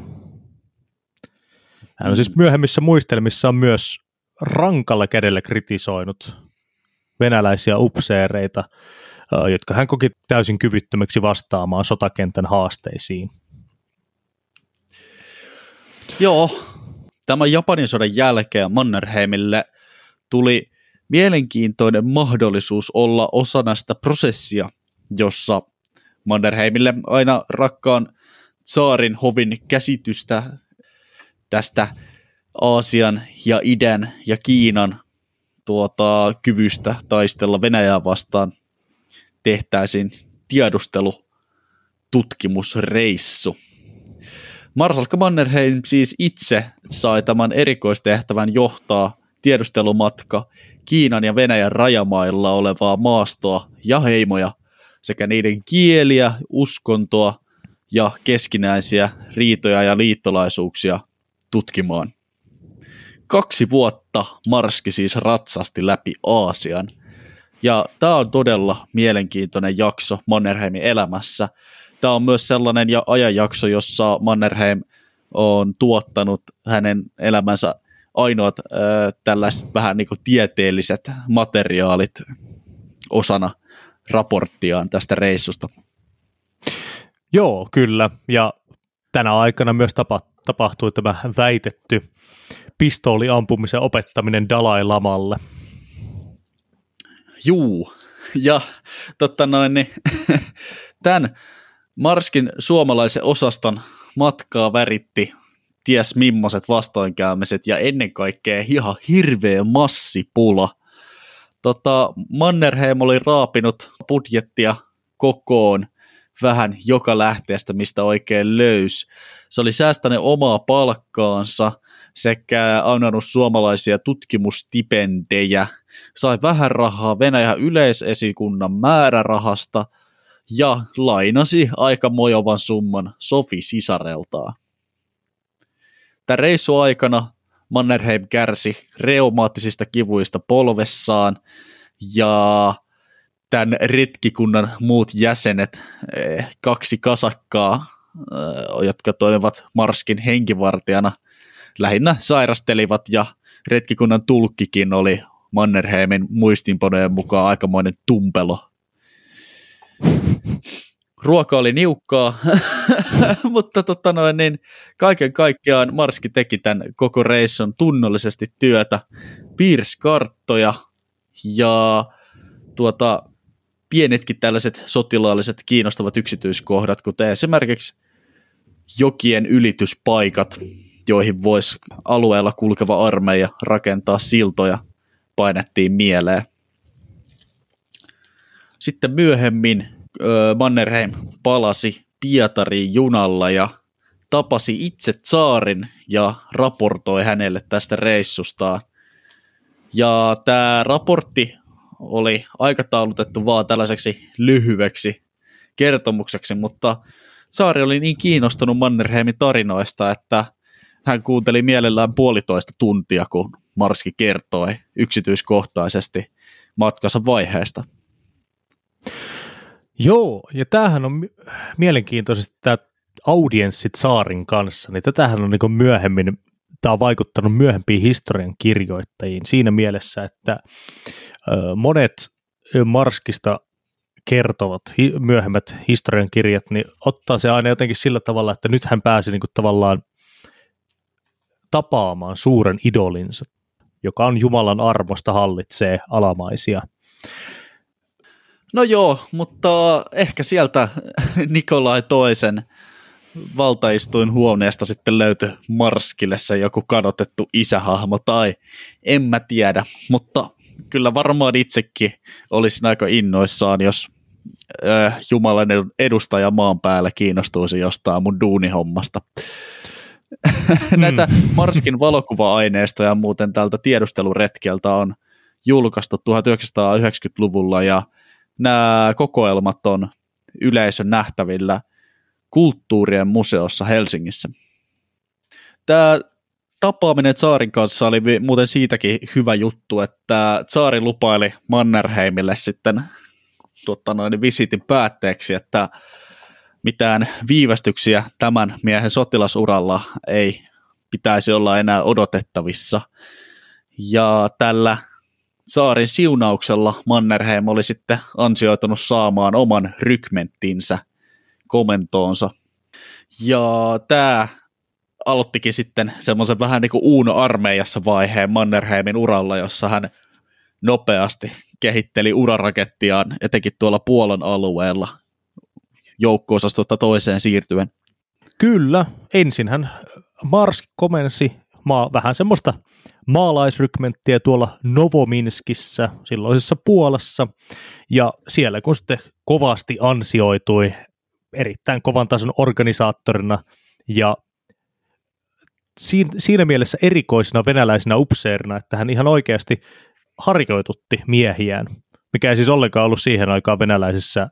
Hän on siis myöhemmissä muistelmissa myös rankalla kädellä kritisoinut venäläisiä upseereita, jotka hän koki täysin kyvyttömäksi vastaamaan sotakentän haasteisiin.
Joo, tämän Japanin sodan jälkeen Mannerheimille tuli mielenkiintoinen mahdollisuus olla osana sitä prosessia, jossa Mannerheimille aina rakkaan saarin hovin käsitystä tästä Aasian ja idän ja Kiinan tuota, kyvystä taistella Venäjää vastaan tehtäisiin tiedustelututkimusreissu. Marsalkka Mannerheim siis itse sai tämän erikoistehtävän johtaa tiedustelumatka Kiinan ja Venäjän rajamailla olevaa maastoa ja heimoja sekä niiden kieliä, uskontoa ja keskinäisiä riitoja ja liittolaisuuksia tutkimaan. Kaksi vuotta Marski siis ratsasti läpi Aasian. Ja tämä on todella mielenkiintoinen jakso Mannerheimin elämässä. Tämä on myös sellainen ja ajanjakso, jossa Mannerheim on tuottanut hänen elämänsä ainoat äh, tällaiset vähän niin kuin tieteelliset materiaalit osana raporttiaan tästä reissusta.
Joo, kyllä. Ja tänä aikana myös tapa, tapahtui tämä väitetty pistooliampumisen opettaminen Dalai Lamalle.
Juu, ja totta noin, niin, tämän Marskin suomalaisen osaston matkaa väritti ties mimmoset vastoinkäymiset ja ennen kaikkea ihan hirveä massipula. Tota, Mannerheim oli raapinut budjettia kokoon vähän joka lähteestä, mistä oikein löys. Se oli säästänyt omaa palkkaansa sekä annanut suomalaisia tutkimustipendejä, sai vähän rahaa Venäjän yleisesikunnan määrärahasta ja lainasi aika mojovan summan Sofi sisareltaan. Tämän reissu aikana Mannerheim kärsi reumaattisista kivuista polvessaan ja tämän retkikunnan muut jäsenet, eh, kaksi kasakkaa, eh, jotka toimivat Marskin henkivartijana, lähinnä sairastelivat ja retkikunnan tulkkikin oli Mannerheimin muistinpanojen mukaan aikamoinen tumpelo. Ruoka oli niukkaa, mutta tota noin, niin kaiken kaikkiaan Marski teki tämän koko reissun tunnollisesti työtä, piirsi karttoja ja tuota, pienetkin tällaiset sotilaalliset kiinnostavat yksityiskohdat, kuten esimerkiksi jokien ylityspaikat, joihin voisi alueella kulkeva armeija rakentaa siltoja, painettiin mieleen. Sitten myöhemmin Mannerheim palasi Pietariin junalla ja tapasi itse saarin ja raportoi hänelle tästä reissustaan. Ja tämä raportti oli aikataulutettu vaan tällaiseksi lyhyeksi kertomukseksi, mutta Saari oli niin kiinnostunut Mannerheimin tarinoista, että hän kuunteli mielellään puolitoista tuntia, kun Marski kertoi yksityiskohtaisesti matkansa vaiheesta.
Joo, ja tämähän on mielenkiintoisesti tämä audienssit saarin kanssa, niin tätähän on niin myöhemmin, tämä on vaikuttanut myöhempiin historian kirjoittajiin siinä mielessä, että monet Marskista kertovat myöhemmät historian kirjat, niin ottaa se aina jotenkin sillä tavalla, että nyt hän pääsi niin tavallaan tapaamaan suuren idolinsa, joka on Jumalan armosta hallitsee alamaisia.
No joo, mutta ehkä sieltä Nikolai toisen valtaistuin huoneesta sitten löytyi Marskille se joku kadotettu isähahmo tai en mä tiedä, mutta kyllä varmaan itsekin olisin aika innoissaan, jos äh, Jumalan edustaja maan päällä kiinnostuisi jostain mun duunihommasta. Näitä Marskin valokuva-aineistoja muuten tältä tiedusteluretkeltä on julkaistu 1990-luvulla ja nämä kokoelmat on yleisön nähtävillä Kulttuurien museossa Helsingissä. Tämä tapaaminen Tsaarin kanssa oli muuten siitäkin hyvä juttu, että Tsaari lupaili Mannerheimille sitten tuota, noin visitin päätteeksi, että mitään viivästyksiä tämän miehen sotilasuralla ei pitäisi olla enää odotettavissa. Ja tällä saarin siunauksella Mannerheim oli sitten ansioitunut saamaan oman rykmenttinsä komentoonsa. Ja tämä aloittikin sitten semmoisen vähän niin kuin Uuno armeijassa vaiheen Mannerheimin uralla, jossa hän nopeasti kehitteli urarakettiaan etenkin tuolla Puolan alueella joukko toiseen siirtyen.
Kyllä, ensin hän Mars komensi maa, vähän semmoista maalaisrykmenttiä tuolla Novominskissä, silloisessa Puolassa, ja siellä kun sitten kovasti ansioitui erittäin kovan tason organisaattorina ja siinä mielessä erikoisena venäläisenä upseerina, että hän ihan oikeasti harjoitutti miehiään, mikä ei siis ollenkaan ollut siihen aikaan venäläisissä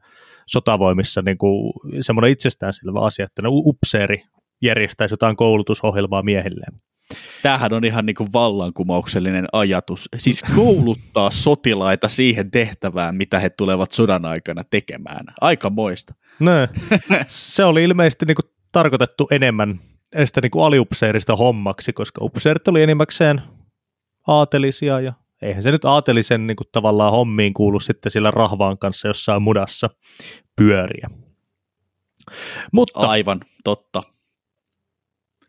sotavoimissa niin kuin semmoinen itsestäänselvä asia, että ne upseeri järjestäisi jotain koulutusohjelmaa miehilleen.
Tämähän on ihan niin kuin vallankumouksellinen ajatus. Siis kouluttaa sotilaita siihen tehtävään, mitä he tulevat sodan aikana tekemään. Aika moista.
No, se oli ilmeisesti niin kuin tarkoitettu enemmän sitä niin kuin aliupseerista hommaksi, koska upseerit oli enimmäkseen aatelisia ja eihän se nyt aatelisen niin kuin tavallaan hommiin kuulu sitten sillä rahvaan kanssa jossain mudassa pyöriä.
Mutta, Aivan, totta.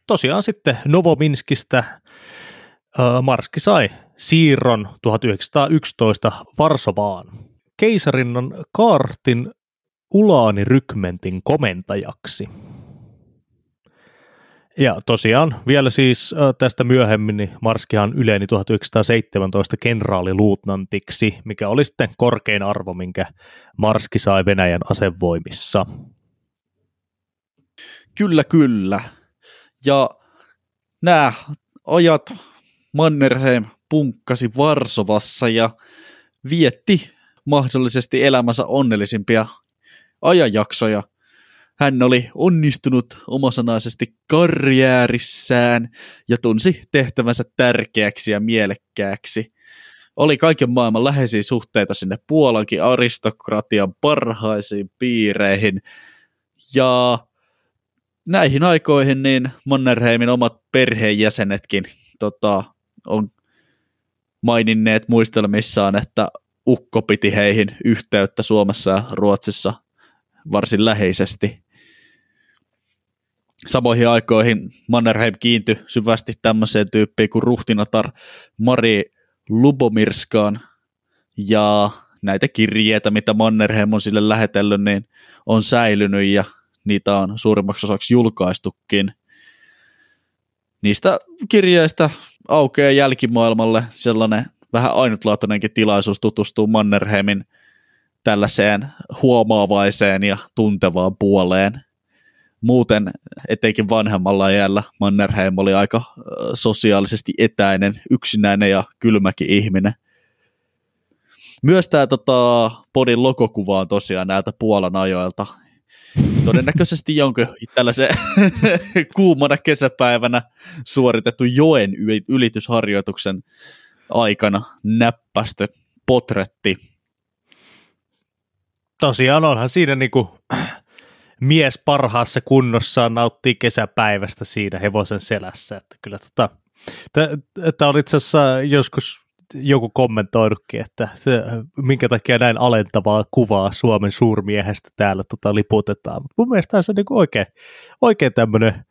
Tosiaan sitten Novominskistä Marski sai siirron 1911 Varsovaan. Keisarinnan kaartin ulaanirykmentin komentajaksi. Ja tosiaan vielä siis tästä myöhemmin niin Marskihan yleni 1917 kenraaliluutnantiksi, mikä oli sitten korkein arvo, minkä Marski sai Venäjän asevoimissa.
Kyllä, kyllä. Ja nämä ajat Mannerheim punkkasi Varsovassa ja vietti mahdollisesti elämänsä onnellisimpia ajanjaksoja – hän oli onnistunut omasanaisesti karjäärissään ja tunsi tehtävänsä tärkeäksi ja mielekkääksi. Oli kaiken maailman läheisiä suhteita sinne Puolankin aristokratian parhaisiin piireihin. Ja näihin aikoihin niin Mannerheimin omat perheenjäsenetkin tota, on maininneet muistelmissaan, että ukko piti heihin yhteyttä Suomessa ja Ruotsissa varsin läheisesti. Samoihin aikoihin Mannerheim kiintyi syvästi tämmöiseen tyyppiin kuin ruhtinatar Mari Lubomirskaan, ja näitä kirjeitä, mitä Mannerheim on sille lähetellyt, niin on säilynyt ja niitä on suurimmaksi osaksi julkaistukin. Niistä kirjeistä aukeaa jälkimaailmalle sellainen vähän ainutlaatuinenkin tilaisuus tutustua Mannerheimin tällaiseen huomaavaiseen ja tuntevaan puoleen muuten etenkin vanhemmalla iällä Mannerheim oli aika sosiaalisesti etäinen, yksinäinen ja kylmäkin ihminen. Myös tämä tota, podin logokuva on tosiaan näiltä Puolan ajoilta. Todennäköisesti jonkun tällaisen kuumana kesäpäivänä suoritettu joen ylitysharjoituksen aikana näppästö potretti.
Tosiaan onhan siinä niinku mies parhaassa kunnossaan nauttii kesäpäivästä siinä hevosen selässä. Että kyllä tota, tämä on itse asiassa joskus joku kommentoinutkin, että se, minkä takia näin alentavaa kuvaa Suomen suurmiehestä täällä tota, liputetaan. Mutta mun mielestä se on niin oikein, oikein tämmöinen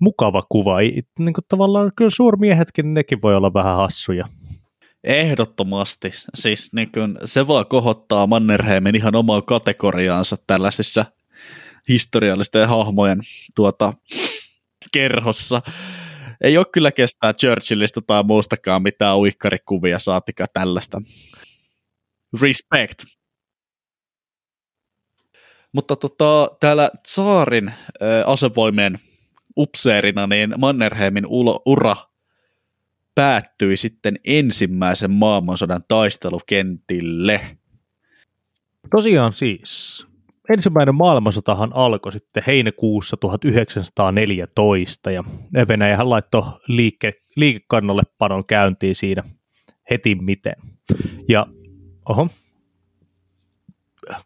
mukava kuva. Niin kuin tavallaan kyllä suurmiehetkin, nekin voi olla vähän hassuja.
Ehdottomasti. Siis niin kuin, se vaan kohottaa Mannerheimin ihan omaa kategoriaansa tällaisissa historiallisten hahmojen tuota, kerhossa. Ei ole kyllä kestää Churchillista tai muustakaan mitään uikkarikuvia, saatika tällaista. Respect. Mutta tota, täällä Tsaarin äh, asevoimien upseerina, niin Mannerheimin ura päättyi sitten ensimmäisen maailmansodan taistelukentille.
Tosiaan siis. Ensimmäinen maailmansotahan alkoi sitten heinäkuussa 1914 ja Venäjähän laittoi liike, liikekannalle panon käyntiin siinä heti miten. Ja oho,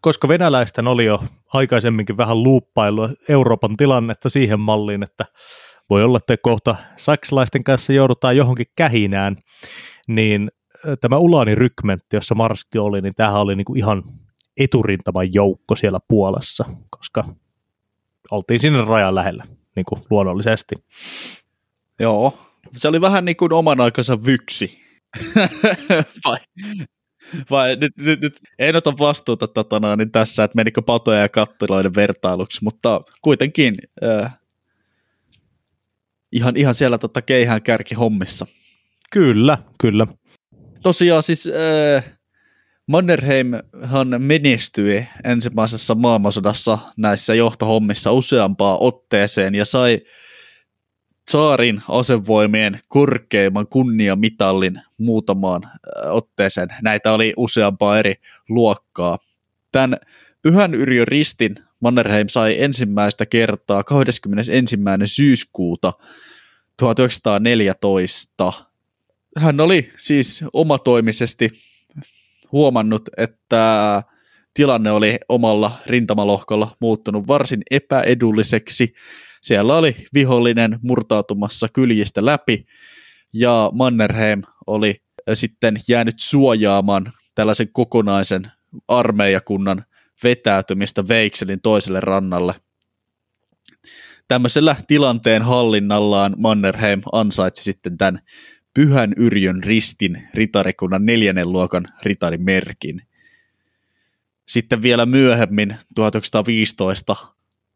koska venäläisten oli jo aikaisemminkin vähän luuppailu Euroopan tilannetta siihen malliin, että voi olla, että kohta saksalaisten kanssa joudutaan johonkin kähinään, niin tämä Ulani rykmentti, jossa Marski oli, niin tämähän oli niin kuin ihan eturintaman joukko siellä Puolassa, koska oltiin sinne rajan lähellä niin kuin luonnollisesti.
Joo, se oli vähän niin kuin oman aikansa vyksi. vai, vai nyt, nyt, nyt en ota vastuuta tatana, niin tässä, että menikö patoja ja kattiloiden vertailuksi, mutta kuitenkin äh, ihan, ihan siellä tota keihään kärki hommissa.
Kyllä, kyllä.
Tosiaan siis äh, Mannerheimhan menestyi ensimmäisessä maailmansodassa näissä johtohommissa useampaan otteeseen ja sai saarin asevoimien korkeimman kunniamitallin muutamaan otteeseen. Näitä oli useampaa eri luokkaa. Tämän Pyhän Yrjö Ristin Mannerheim sai ensimmäistä kertaa 21. syyskuuta 1914. Hän oli siis omatoimisesti huomannut, että tilanne oli omalla rintamalohkolla muuttunut varsin epäedulliseksi. Siellä oli vihollinen murtautumassa kyljistä läpi ja Mannerheim oli sitten jäänyt suojaamaan tällaisen kokonaisen armeijakunnan vetäytymistä Veikselin toiselle rannalle. Tämmöisellä tilanteen hallinnallaan Mannerheim ansaitsi sitten tämän Pyhän Yrjön ristin ritarikunnan neljännen luokan ritarimerkin. Sitten vielä myöhemmin, 1915,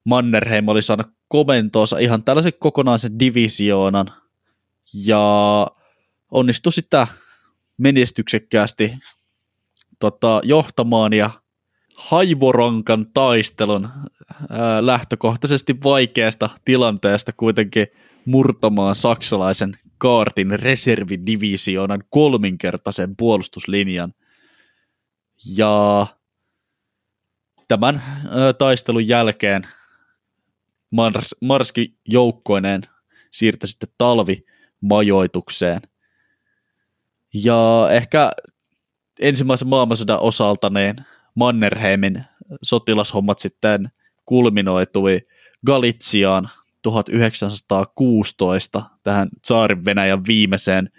Mannerheim oli saanut komentoonsa ihan tällaisen kokonaisen divisioonan ja onnistui sitä menestyksekkäästi tota, johtamaan ja Haivoronkan taistelun ää, lähtökohtaisesti vaikeasta tilanteesta kuitenkin murtamaan saksalaisen kaartin reservidivisioonan kolminkertaisen puolustuslinjan. Ja tämän ö, taistelun jälkeen Mars, Marski joukkoineen siirtyi sitten talvimajoitukseen. Ja ehkä ensimmäisen maailmansodan osalta niin Mannerheimin sotilashommat sitten kulminoitui Galitsiaan 1916 tähän Tsaarin Venäjän viimeiseen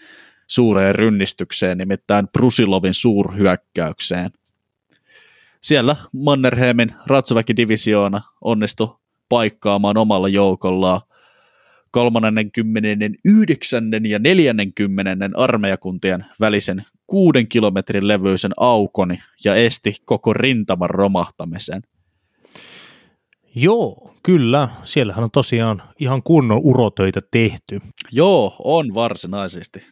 suureen rynnistykseen, nimittäin Brusilovin suurhyökkäykseen. Siellä Mannerheimin ratsaväkidivisioona onnistui paikkaamaan omalla joukollaan 39. ja 40. armeijakuntien välisen kuuden kilometrin levyisen aukoni ja esti koko rintaman romahtamisen.
Joo, kyllä. Siellähän on tosiaan ihan kunnon urotöitä tehty.
Joo, on varsinaisesti.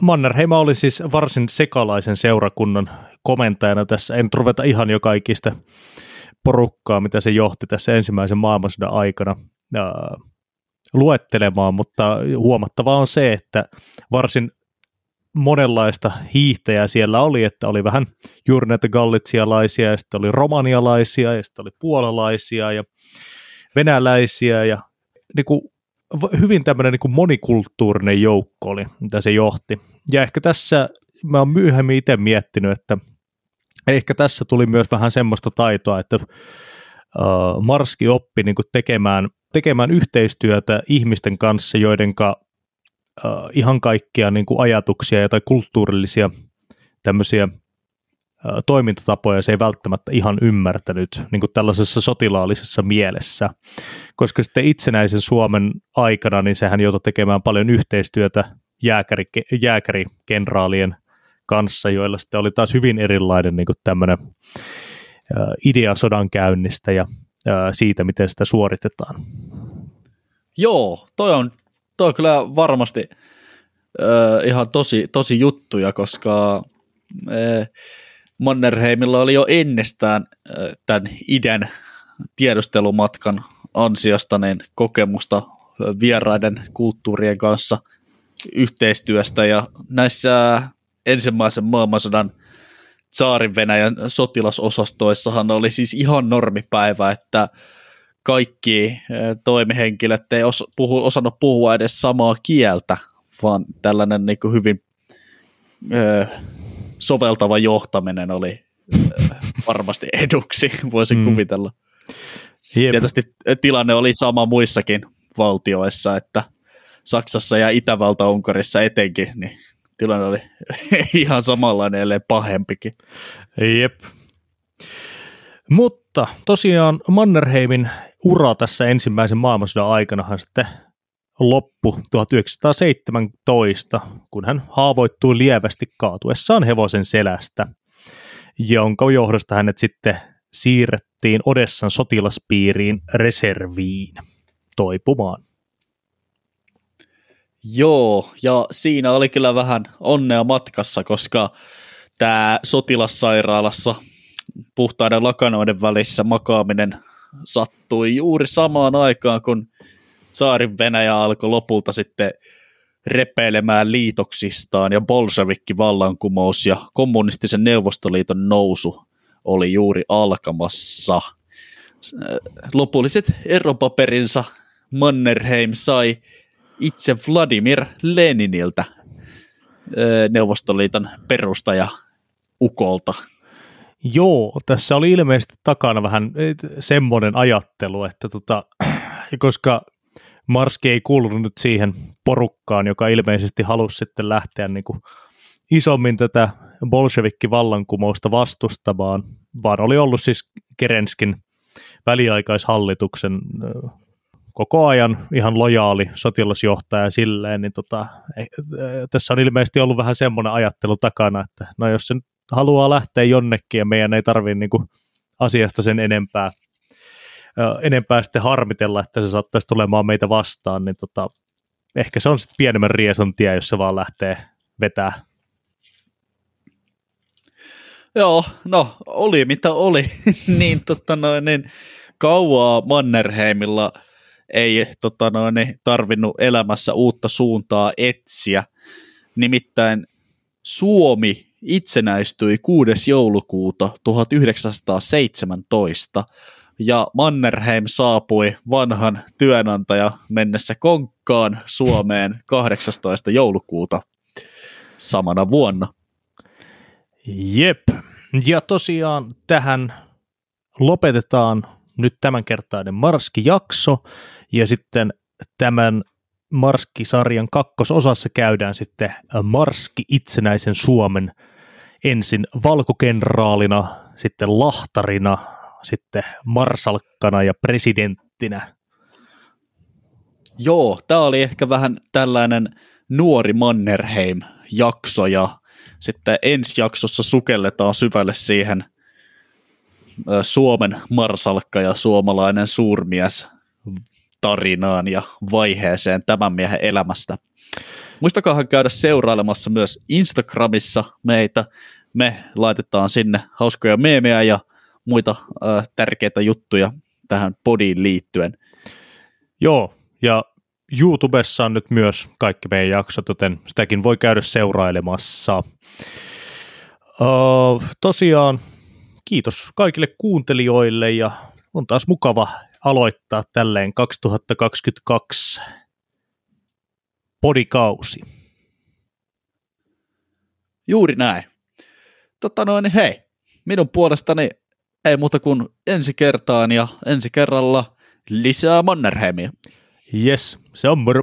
Mannerheima oli siis varsin sekalaisen seurakunnan komentajana tässä. En ruveta ihan jo kaikista porukkaa, mitä se johti tässä ensimmäisen maailmansodan aikana luettelemaan, mutta huomattavaa on se, että varsin monenlaista hiihtäjää siellä oli, että oli vähän juuri näitä gallitsialaisia, ja sitten oli romanialaisia, ja sitten oli puolalaisia, ja venäläisiä, ja niin kuin, hyvin tämmöinen niin kuin monikulttuurinen joukko oli, mitä se johti. Ja ehkä tässä, mä oon myöhemmin itse miettinyt, että ehkä tässä tuli myös vähän semmoista taitoa, että Marski oppi niin kuin tekemään, tekemään yhteistyötä ihmisten kanssa, joidenka uh, ihan kaikkia niin kuin ajatuksia tai kulttuurillisia tämmöisiä toimintatapoja se ei välttämättä ihan ymmärtänyt niin kuin tällaisessa sotilaallisessa mielessä, koska sitten itsenäisen Suomen aikana niin sehän joutui tekemään paljon yhteistyötä jääkäri, jääkärikenraalien kanssa, joilla sitten oli taas hyvin erilainen niin kuin tämmöinen idea sodan käynnistä ja siitä, miten sitä suoritetaan.
Joo, toi on, toi on kyllä varmasti äh, ihan tosi, tosi juttuja, koska äh, Mannerheimilla oli jo ennestään tämän idän tiedustelumatkan ansiosta niin kokemusta vieraiden kulttuurien kanssa yhteistyöstä. Ja näissä ensimmäisen maailmansodan saarin Venäjän sotilasosastoissahan oli siis ihan normipäivä, että kaikki toimihenkilöt ei os, puhu, osannut puhua edes samaa kieltä, vaan tällainen niin kuin hyvin ö, soveltava johtaminen oli varmasti eduksi, voisin mm. kuvitella. Jep. Tietysti tilanne oli sama muissakin valtioissa, että Saksassa ja Itävalta-Unkarissa etenkin, niin tilanne oli ihan samanlainen, ellei pahempikin.
Jep. Mutta tosiaan Mannerheimin ura tässä ensimmäisen maailmansodan aikanahan sitten loppu 1917, kun hän haavoittui lievästi kaatuessaan hevosen selästä, jonka johdosta hänet sitten siirrettiin Odessan sotilaspiiriin reserviin toipumaan.
Joo, ja siinä oli kyllä vähän onnea matkassa, koska tämä sotilassairaalassa puhtaiden lakanoiden välissä makaaminen sattui juuri samaan aikaan, kun saarin Venäjä alkoi lopulta sitten repeilemään liitoksistaan ja bolshevikki vallankumous ja kommunistisen neuvostoliiton nousu oli juuri alkamassa. Lopulliset eropaperinsa Mannerheim sai itse Vladimir Leniniltä Neuvostoliiton perustaja Ukolta.
Joo, tässä oli ilmeisesti takana vähän semmoinen ajattelu, että tota, koska Marski ei kuulunut nyt siihen porukkaan, joka ilmeisesti halusi sitten lähteä niin kuin isommin tätä bolshevikki-vallankumousta vastustamaan, vaan oli ollut siis Kerenskin väliaikaishallituksen koko ajan ihan lojaali sotilasjohtaja silleen, niin tota, eh, tässä on ilmeisesti ollut vähän semmoinen ajattelu takana, että no jos se nyt haluaa lähteä jonnekin ja meidän ei tarvitse niin asiasta sen enempää enempää sitten harmitella, että se saattaisi tulemaan meitä vastaan, niin tota, ehkä se on sitten pienemmän riesan tie, jos se vaan lähtee vetää.
Joo, no oli mitä oli, niin, tota noin, niin kauaa Mannerheimilla ei tota noin, niin, tarvinnut elämässä uutta suuntaa etsiä. Nimittäin Suomi itsenäistyi 6. joulukuuta 1917 ja Mannerheim saapui vanhan työnantaja mennessä konkkaan Suomeen 18. joulukuuta samana vuonna.
Jep, ja tosiaan tähän lopetetaan nyt tämänkertainen Marski-jakso, ja sitten tämän Marski-sarjan kakkososassa käydään sitten Marski itsenäisen Suomen ensin valkokenraalina, sitten lahtarina, sitten marsalkkana ja presidenttinä.
Joo, tämä oli ehkä vähän tällainen nuori Mannerheim-jakso ja sitten ensi jaksossa sukelletaan syvälle siihen Suomen marsalkka ja suomalainen suurmies tarinaan ja vaiheeseen tämän miehen elämästä. Muistakahan käydä seurailemassa myös Instagramissa meitä. Me laitetaan sinne hauskoja meemejä ja muita äh, tärkeitä juttuja tähän podiin liittyen.
Joo, ja YouTubessa on nyt myös kaikki meidän jaksot, joten sitäkin voi käydä seurailemassa. Uh, tosiaan kiitos kaikille kuuntelijoille ja on taas mukava aloittaa tälleen 2022 podikausi.
Juuri näin. Totta noin, hei, minun puolestani ei muuta kuin ensi kertaan ja ensi kerralla lisää Mannerheimia.
Yes, se on moro.